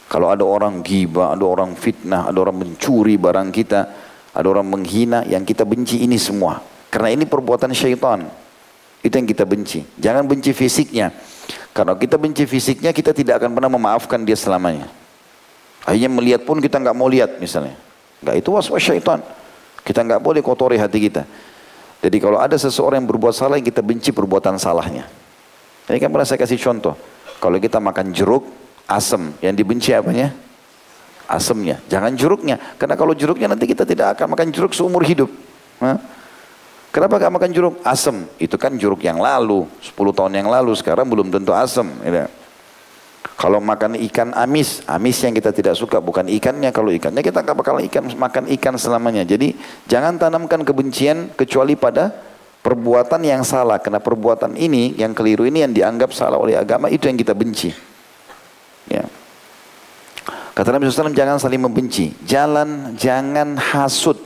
Kalau ada orang gibah ada orang fitnah ada orang mencuri barang kita ada orang menghina yang kita benci ini semua karena ini perbuatan syaitan itu yang kita benci. Jangan benci fisiknya. Karena kita benci fisiknya, kita tidak akan pernah memaafkan dia selamanya. Akhirnya melihat pun kita nggak mau lihat misalnya. Nggak itu was-was syaitan. Kita nggak boleh kotori hati kita. Jadi kalau ada seseorang yang berbuat salah, yang kita benci perbuatan salahnya. Ini kan pernah saya kasih contoh. Kalau kita makan jeruk, asam. Yang dibenci apanya? Asamnya. Jangan jeruknya. Karena kalau jeruknya nanti kita tidak akan makan jeruk seumur hidup. Hah? Kenapa gak makan jeruk? Asam. Itu kan jeruk yang lalu, 10 tahun yang lalu, sekarang belum tentu asam. Gitu. Kalau makan ikan amis, amis yang kita tidak suka bukan ikannya. Kalau ikannya kita gak bakal ikan makan ikan selamanya. Jadi jangan tanamkan kebencian kecuali pada perbuatan yang salah. Karena perbuatan ini yang keliru ini yang dianggap salah oleh agama itu yang kita benci. Ya. Kata Nabi SAW jangan saling membenci. Jalan jangan hasut,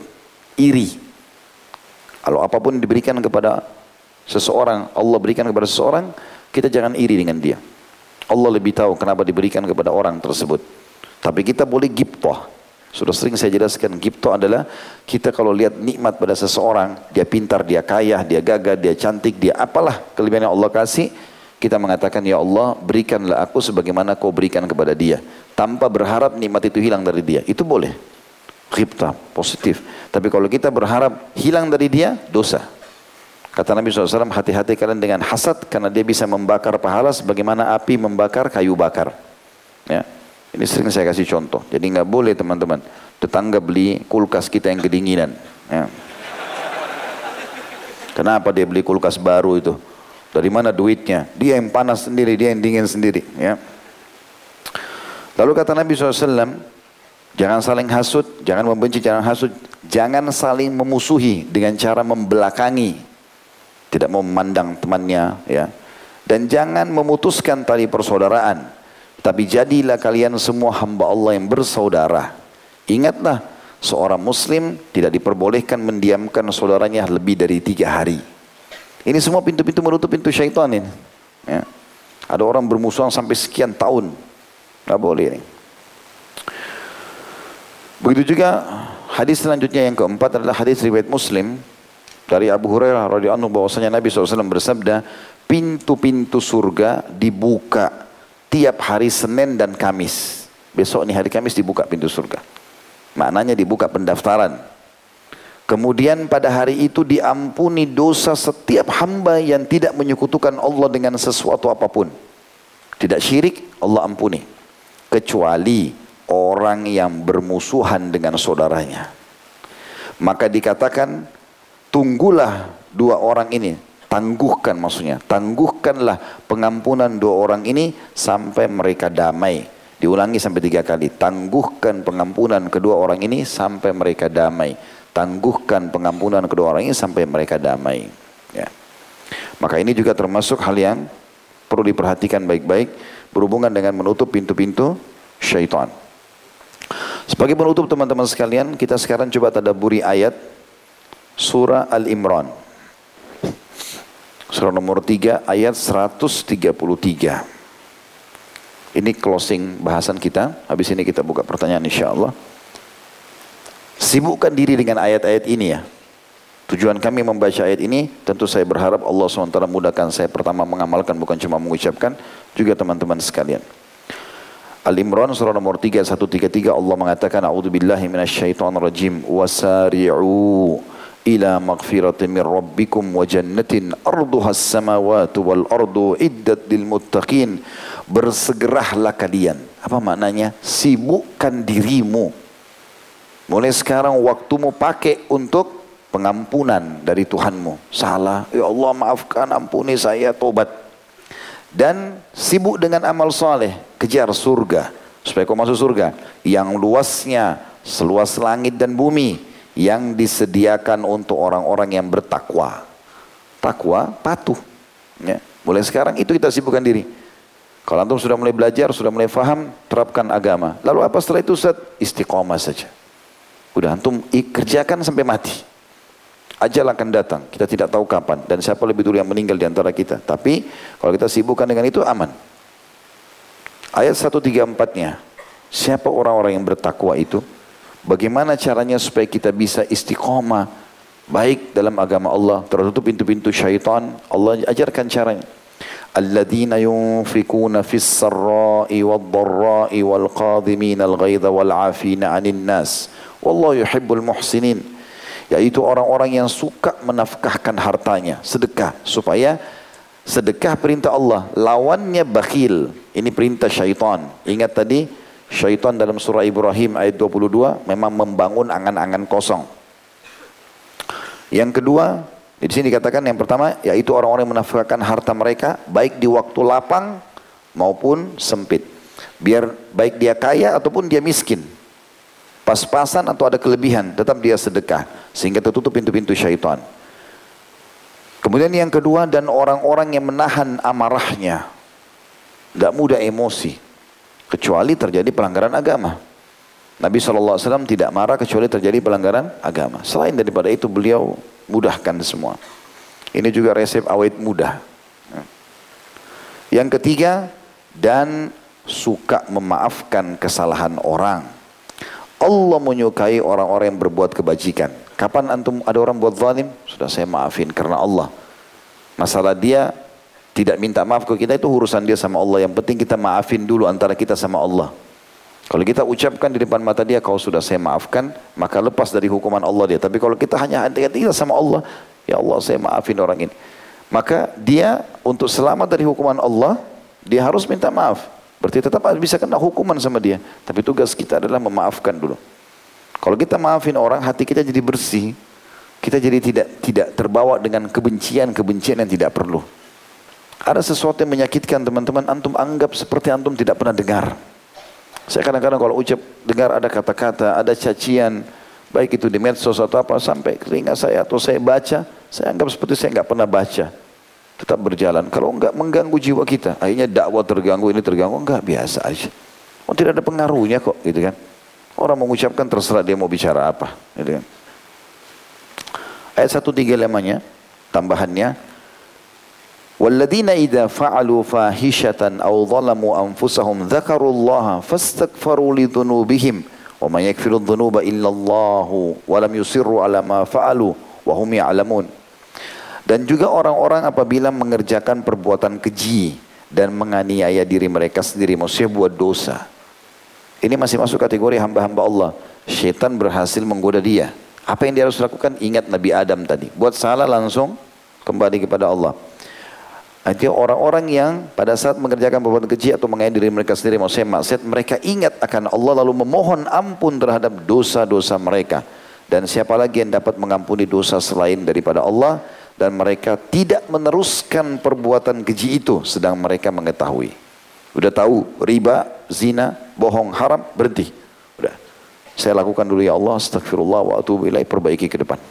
iri. Kalau apa pun diberikan kepada seseorang, Allah berikan kepada seseorang, kita jangan iri dengan dia. Allah lebih tahu kenapa diberikan kepada orang tersebut. Tapi kita boleh giptoh. Sudah sering saya jelaskan, giptoh adalah kita kalau lihat nikmat pada seseorang, dia pintar, dia kaya, dia gagah, dia cantik, dia apalah kelebihan yang Allah kasih, kita mengatakan, Ya Allah, berikanlah aku sebagaimana kau berikan kepada dia. Tanpa berharap nikmat itu hilang dari dia. Itu boleh. Ghibta, positif. Tapi kalau kita berharap hilang dari dia, dosa. Kata Nabi SAW, hati-hati kalian dengan hasad karena dia bisa membakar pahala sebagaimana api membakar kayu bakar. Ya. Ini sering saya kasih contoh. Jadi nggak boleh teman-teman tetangga beli kulkas kita yang kedinginan. Ya. Kenapa dia beli kulkas baru itu? Dari mana duitnya? Dia yang panas sendiri, dia yang dingin sendiri. Ya. Lalu kata Nabi SAW, Jangan saling hasut, jangan membenci, jangan hasut, jangan saling memusuhi dengan cara membelakangi, tidak memandang temannya, ya. Dan jangan memutuskan tali persaudaraan, tapi jadilah kalian semua hamba Allah yang bersaudara. Ingatlah, seorang muslim tidak diperbolehkan mendiamkan saudaranya lebih dari tiga hari. Ini semua pintu-pintu menutup pintu syaitan ini. Ya. Ada orang bermusuhan sampai sekian tahun. Tidak boleh ini. Begitu juga hadis selanjutnya yang keempat adalah hadis riwayat Muslim dari Abu Hurairah radhiyallahu anhu bahwasanya Nabi SAW bersabda, pintu-pintu surga dibuka tiap hari Senin dan Kamis. Besok nih hari Kamis dibuka pintu surga. Maknanya dibuka pendaftaran. Kemudian pada hari itu diampuni dosa setiap hamba yang tidak menyekutukan Allah dengan sesuatu apa pun. Tidak syirik, Allah ampuni. Kecuali orang yang bermusuhan dengan saudaranya. Maka dikatakan, tunggulah dua orang ini, tangguhkan maksudnya, tangguhkanlah pengampunan dua orang ini sampai mereka damai. Diulangi sampai tiga kali, tangguhkan pengampunan kedua orang ini sampai mereka damai. Tangguhkan pengampunan kedua orang ini sampai mereka damai. Ya. Maka ini juga termasuk hal yang perlu diperhatikan baik-baik berhubungan dengan menutup pintu-pintu syaitan. Sebagai penutup teman-teman sekalian, kita sekarang coba tadaburi ayat surah Al-Imran. Surah nomor 3 ayat 133. Ini closing bahasan kita. Habis ini kita buka pertanyaan insya Allah. Sibukkan diri dengan ayat-ayat ini ya. Tujuan kami membaca ayat ini, tentu saya berharap Allah SWT mudahkan saya pertama mengamalkan, bukan cuma mengucapkan, juga teman-teman sekalian. Al-Imran surah nomor 3 133 Allah mengatakan a'udzubillahi minasyaitonir rajim wasari'u ila maghfiratin min rabbikum wa jannatin arduha as-samawati wal ardu iddat lil muttaqin. Bersegeralah kalian. Apa maknanya? Sibukkan dirimu. Mulai sekarang waktumu pakai untuk pengampunan dari Tuhanmu. Salah. Ya Allah maafkan ampuni saya tobat dan sibuk dengan amal soleh, kejar surga supaya kau masuk surga yang luasnya seluas langit dan bumi yang disediakan untuk orang-orang yang bertakwa. Takwa patuh. Ya. Mulai sekarang itu kita sibukkan diri. Kalau antum sudah mulai belajar, sudah mulai faham, terapkan agama. Lalu apa setelah itu Ustaz? Istiqomah saja. Udah antum kerjakan sampai mati. Ajal akan datang, kita tidak tahu kapan dan siapa lebih dulu yang meninggal di antara kita. Tapi kalau kita sibukkan dengan itu aman. Ayat 134-nya, siapa orang-orang yang bertakwa itu? Bagaimana caranya supaya kita bisa istiqomah baik dalam agama Allah, tertutup pintu-pintu syaitan? Allah ajarkan caranya. Alladzina yunfikuna fis sarra'i wad dharra'i wal qadhimina al-ghaidha wal 'afina 'anil nas. Wallahu muhsinin yaitu orang-orang yang suka menafkahkan hartanya sedekah supaya sedekah perintah Allah lawannya bakhil. Ini perintah syaitan. Ingat tadi syaitan dalam surah Ibrahim ayat 22 memang membangun angan-angan kosong. Yang kedua di sini dikatakan yang pertama yaitu orang-orang yang menafkahkan harta mereka baik di waktu lapang maupun sempit. Biar baik dia kaya ataupun dia miskin pas-pasan atau ada kelebihan, tetap dia sedekah sehingga tertutup pintu-pintu syaitan. Kemudian yang kedua dan orang-orang yang menahan amarahnya, tidak mudah emosi, kecuali terjadi pelanggaran agama. Nabi SAW tidak marah kecuali terjadi pelanggaran agama. Selain daripada itu beliau mudahkan semua. Ini juga resep awet mudah. Yang ketiga, dan suka memaafkan kesalahan orang. Allah menyukai orang-orang yang berbuat kebajikan. Kapan antum ada orang buat zalim? Sudah saya maafin karena Allah. Masalah dia tidak minta maaf ke kita itu urusan dia sama Allah. Yang penting kita maafin dulu antara kita sama Allah. Kalau kita ucapkan di depan mata dia, kau sudah saya maafkan, maka lepas dari hukuman Allah dia. Tapi kalau kita hanya hati-hati sama Allah, ya Allah saya maafin orang ini. Maka dia untuk selamat dari hukuman Allah, dia harus minta maaf. Berarti tetap bisa kena hukuman sama dia. Tapi tugas kita adalah memaafkan dulu. Kalau kita maafin orang, hati kita jadi bersih. Kita jadi tidak tidak terbawa dengan kebencian-kebencian yang tidak perlu. Ada sesuatu yang menyakitkan teman-teman, antum anggap seperti antum tidak pernah dengar. Saya kadang-kadang kalau ucap dengar ada kata-kata, ada cacian, baik itu di medsos atau apa sampai telinga saya atau saya baca, saya anggap seperti saya nggak pernah baca tetap berjalan. Kalau enggak mengganggu jiwa kita, akhirnya dakwah terganggu, ini terganggu, enggak biasa aja. Oh tidak ada pengaruhnya kok, gitu kan. Orang mengucapkan terserah dia mau bicara apa, gitu kan. Ayat 135 nya tambahannya Walladzina ida fa'alu fahishatan aw zalamu anfusahum dzakarullaha fastaghfaru li dzunubihim wa may yaghfiru dzunuba illa Allah wa lam yusirru ala ma fa'alu wa ya'lamun dan juga orang-orang apabila mengerjakan perbuatan keji dan menganiaya diri mereka sendiri maksudnya buat dosa. Ini masih masuk kategori hamba-hamba Allah. Syaitan berhasil menggoda dia. Apa yang dia harus lakukan? Ingat Nabi Adam tadi. Buat salah langsung kembali kepada Allah. Artinya orang-orang yang pada saat mengerjakan perbuatan keji atau mengayak diri mereka sendiri maksudnya maksiat mereka ingat akan Allah lalu memohon ampun terhadap dosa-dosa mereka. Dan siapa lagi yang dapat mengampuni dosa selain daripada Allah dan mereka tidak meneruskan perbuatan keji itu sedang mereka mengetahui udah tahu riba zina bohong haram berhenti udah saya lakukan dulu ya Allah astagfirullah wa atubu ilaih perbaiki ke depan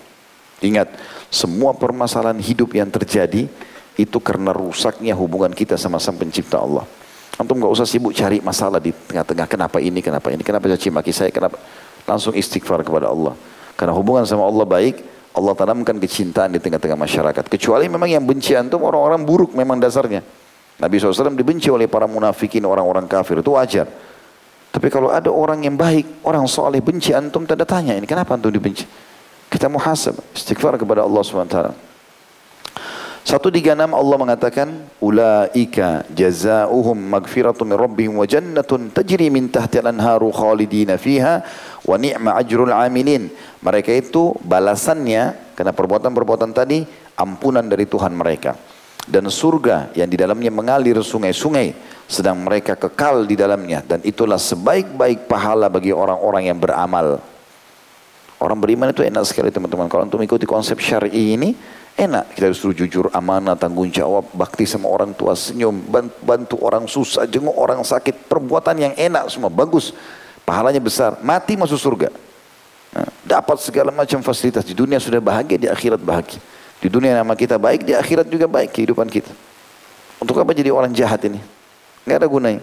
ingat semua permasalahan hidup yang terjadi itu karena rusaknya hubungan kita sama sang pencipta Allah. Antum nggak usah sibuk cari masalah di tengah-tengah. Kenapa ini, kenapa ini, kenapa caci maki saya, kenapa. Langsung istighfar kepada Allah. Karena hubungan sama Allah baik, Allah tanamkan kecintaan di tengah-tengah masyarakat. Kecuali memang yang benci antum orang-orang buruk memang dasarnya. Nabi SAW dibenci oleh para munafikin, orang-orang kafir. Itu wajar. Tapi kalau ada orang yang baik, orang soleh benci antum, tanda tanya ini kenapa antum dibenci? Kita muhasab, istighfar kepada Allah SWT. 136 Allah mengatakan ulaika jazaohum magfiratun min rabbihim wa jannatun tajri min tahtiha al-anharu khalidina fiha wa ni'ma ajrul amilin. Mereka itu balasannya karena perbuatan-perbuatan tadi ampunan dari Tuhan mereka dan surga yang di dalamnya mengalir sungai-sungai sedang mereka kekal di dalamnya dan itulah sebaik-baik pahala bagi orang-orang yang beramal. Orang beriman itu enak sekali teman-teman. Kalau untuk mengikuti konsep syar'i ini, Enak kita disuruh jujur, amanah, tanggung jawab, bakti sama orang tua, senyum, bantu orang susah, jenguk orang sakit. Perbuatan yang enak semua, bagus. Pahalanya besar, mati masuk surga. Nah, dapat segala macam fasilitas. Di dunia sudah bahagia, di akhirat bahagia. Di dunia nama kita baik, di akhirat juga baik kehidupan kita. Untuk apa jadi orang jahat ini? Nggak ada gunanya.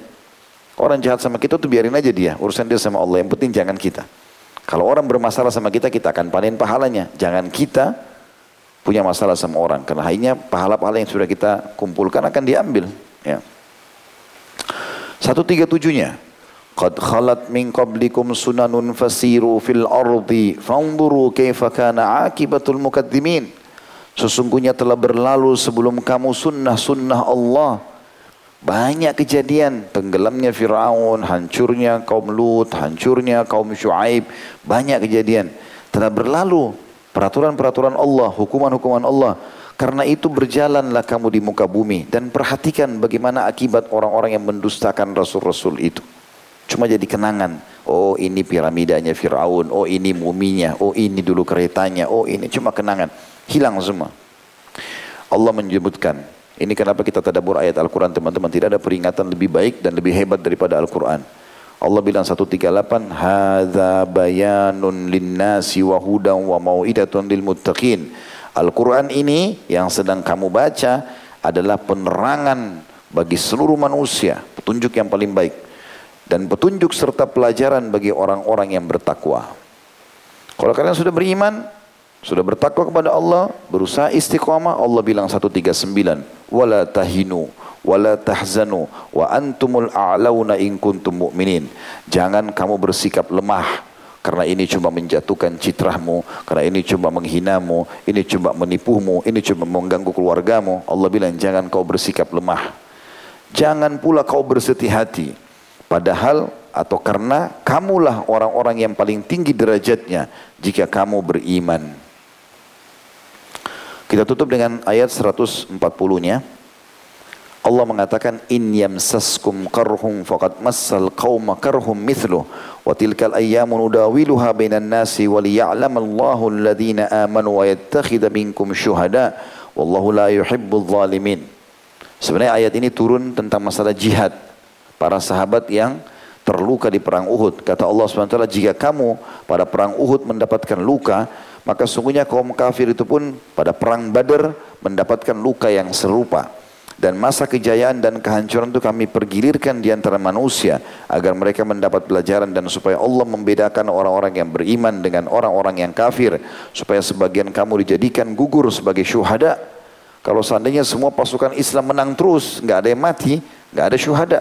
Orang jahat sama kita tuh biarin aja dia, urusan dia sama Allah. Yang penting jangan kita. Kalau orang bermasalah sama kita, kita akan panen pahalanya. Jangan kita punya masalah sama orang. Karena akhirnya pahala-pahala yang sudah kita kumpulkan akan diambil ya. 137-nya Qad khalat min qablikum sunanun fasiru fil ardi fanzuru kaifa kana akibatul mukadzimin Sesungguhnya telah berlalu sebelum kamu sunnah-sunnah Allah. Banyak kejadian tenggelamnya Firaun, hancurnya kaum Lut, hancurnya kaum Syuaib, banyak kejadian. Telah berlalu Peraturan-peraturan Allah, hukuman-hukuman Allah. Karena itu berjalanlah kamu di muka bumi dan perhatikan bagaimana akibat orang-orang yang mendustakan rasul-rasul itu. Cuma jadi kenangan. Oh ini piramidanya Fir'aun. Oh ini muminya. Oh ini dulu keretanya. Oh ini cuma kenangan. Hilang semua. Allah menyebutkan. Ini kenapa kita tadabur ayat Al-Quran teman-teman. Tidak ada peringatan lebih baik dan lebih hebat daripada Al-Quran. Allah bilang 138 hadza bayanun linnasi wa hudan wa mau'idatun lil muttaqin. Al-Qur'an ini yang sedang kamu baca adalah penerangan bagi seluruh manusia, petunjuk yang paling baik dan petunjuk serta pelajaran bagi orang-orang yang bertakwa. Kalau kalian sudah beriman, sudah bertakwa kepada Allah, berusaha istiqamah, Allah bilang 139, wala tahinu wala tahzanu wa antumul a'launa in kuntum mu'minin. Jangan kamu bersikap lemah karena ini cuma menjatuhkan citrahmu, karena ini cuma menghinamu, ini cuma menipumu, ini cuma mengganggu keluargamu. Allah bilang jangan kau bersikap lemah. Jangan pula kau bersedih hati. Padahal atau karena kamulah orang-orang yang paling tinggi derajatnya jika kamu beriman. Kita tutup dengan ayat 140-nya. Allah mengatakan in yamsaskum qarhum faqad massal qauma karhum mithlu wa tilkal ayyamu nudawiluha bainan nasi wa liya'lamallahu alladhina amanu wa yattakhidha minkum syuhada wallahu la yuhibbul zalimin. Sebenarnya ayat ini turun tentang masalah jihad. Para sahabat yang terluka di perang Uhud. Kata Allah SWT, jika kamu pada perang Uhud mendapatkan luka, maka sungguhnya kaum kafir itu pun pada perang Badar mendapatkan luka yang serupa. Dan masa kejayaan dan kehancuran itu kami pergilirkan di antara manusia agar mereka mendapat pelajaran dan supaya Allah membedakan orang-orang yang beriman dengan orang-orang yang kafir supaya sebagian kamu dijadikan gugur sebagai syuhada. Kalau seandainya semua pasukan Islam menang terus, nggak ada yang mati, nggak ada syuhada.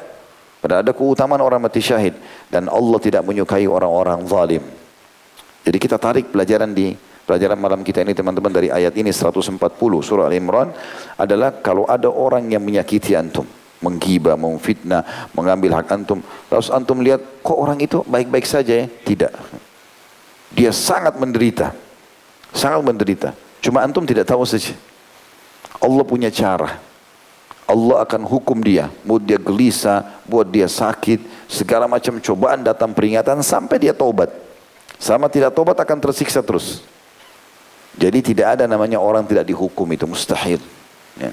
Padahal ada keutamaan orang mati syahid dan Allah tidak menyukai orang-orang zalim. Jadi kita tarik pelajaran di pelajaran malam kita ini teman-teman dari ayat ini 140 surah Al-Imran adalah kalau ada orang yang menyakiti antum, menggibah, memfitnah, mengambil hak antum, lalu antum lihat kok orang itu baik-baik saja ya? Tidak. Dia sangat menderita. Sangat menderita. Cuma antum tidak tahu saja. Allah punya cara. Allah akan hukum dia. Buat dia gelisah, buat dia sakit, segala macam cobaan datang peringatan sampai dia tobat. Sama tidak tobat akan tersiksa terus. Jadi tidak ada namanya orang tidak dihukum itu mustahil. Ya.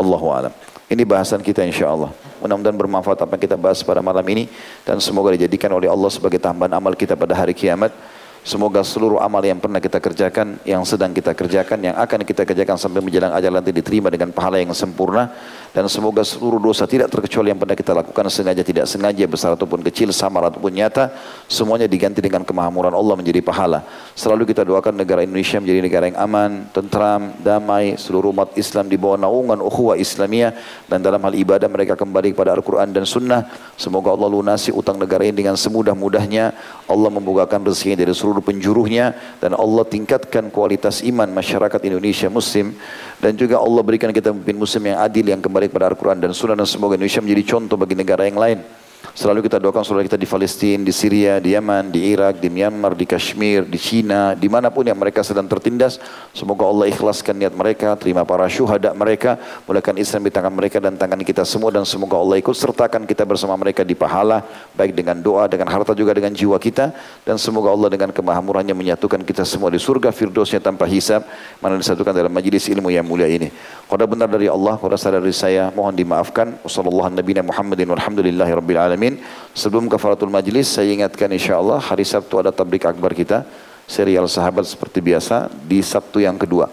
Allahu alam. Ini bahasan kita insya Allah. Mudah-mudahan bermanfaat apa yang kita bahas pada malam ini dan semoga dijadikan oleh Allah sebagai tambahan amal kita pada hari kiamat. Semoga seluruh amal yang pernah kita kerjakan, yang sedang kita kerjakan, yang akan kita kerjakan sampai menjelang ajal nanti diterima dengan pahala yang sempurna. Dan semoga seluruh dosa tidak terkecuali yang pernah kita lakukan sengaja, tidak sengaja, besar ataupun kecil, samar ataupun nyata. Semuanya diganti dengan kemahamuran Allah menjadi pahala. Selalu kita doakan negara Indonesia menjadi negara yang aman, tentram, damai. Seluruh umat Islam di bawah naungan ukhuwah Islamiyah. Dan dalam hal ibadah mereka kembali kepada Al-Quran dan Sunnah. Semoga Allah lunasi utang negara ini dengan semudah-mudahnya. Allah membukakan rezeki dari seluruh penjuruhnya dan Allah tingkatkan kualitas iman masyarakat Indonesia muslim dan juga Allah berikan kita pemimpin muslim yang adil yang kembali kepada Al-Quran dan Sunnah dan semoga Indonesia menjadi contoh bagi negara yang lain. Selalu kita doakan saudara kita di Palestina, di Syria, di Yaman, di Irak, di Myanmar, di Kashmir, di China, di mana pun yang mereka sedang tertindas. Semoga Allah ikhlaskan niat mereka, terima para syuhada mereka, mulakan Islam di tangan mereka dan tangan kita semua dan semoga Allah ikut sertakan kita bersama mereka di pahala, baik dengan doa, dengan harta juga dengan jiwa kita dan semoga Allah dengan kemahamurannya menyatukan kita semua di surga firdosnya tanpa hisab, mana disatukan dalam majlis ilmu yang mulia ini. Kalau benar dari Allah, kalau salah dari saya, mohon dimaafkan. Wassalamualaikum warahmatullahi wabarakatuh alamin. Sebelum kafaratul majlis saya ingatkan insyaallah hari Sabtu ada tablik akbar kita serial sahabat seperti biasa di Sabtu yang kedua.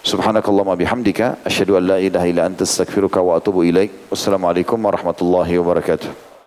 Subhanakallahumma bihamdika asyhadu an la ilaha illa anta astaghfiruka wa atubu ilaik. Wassalamualaikum warahmatullahi wabarakatuh.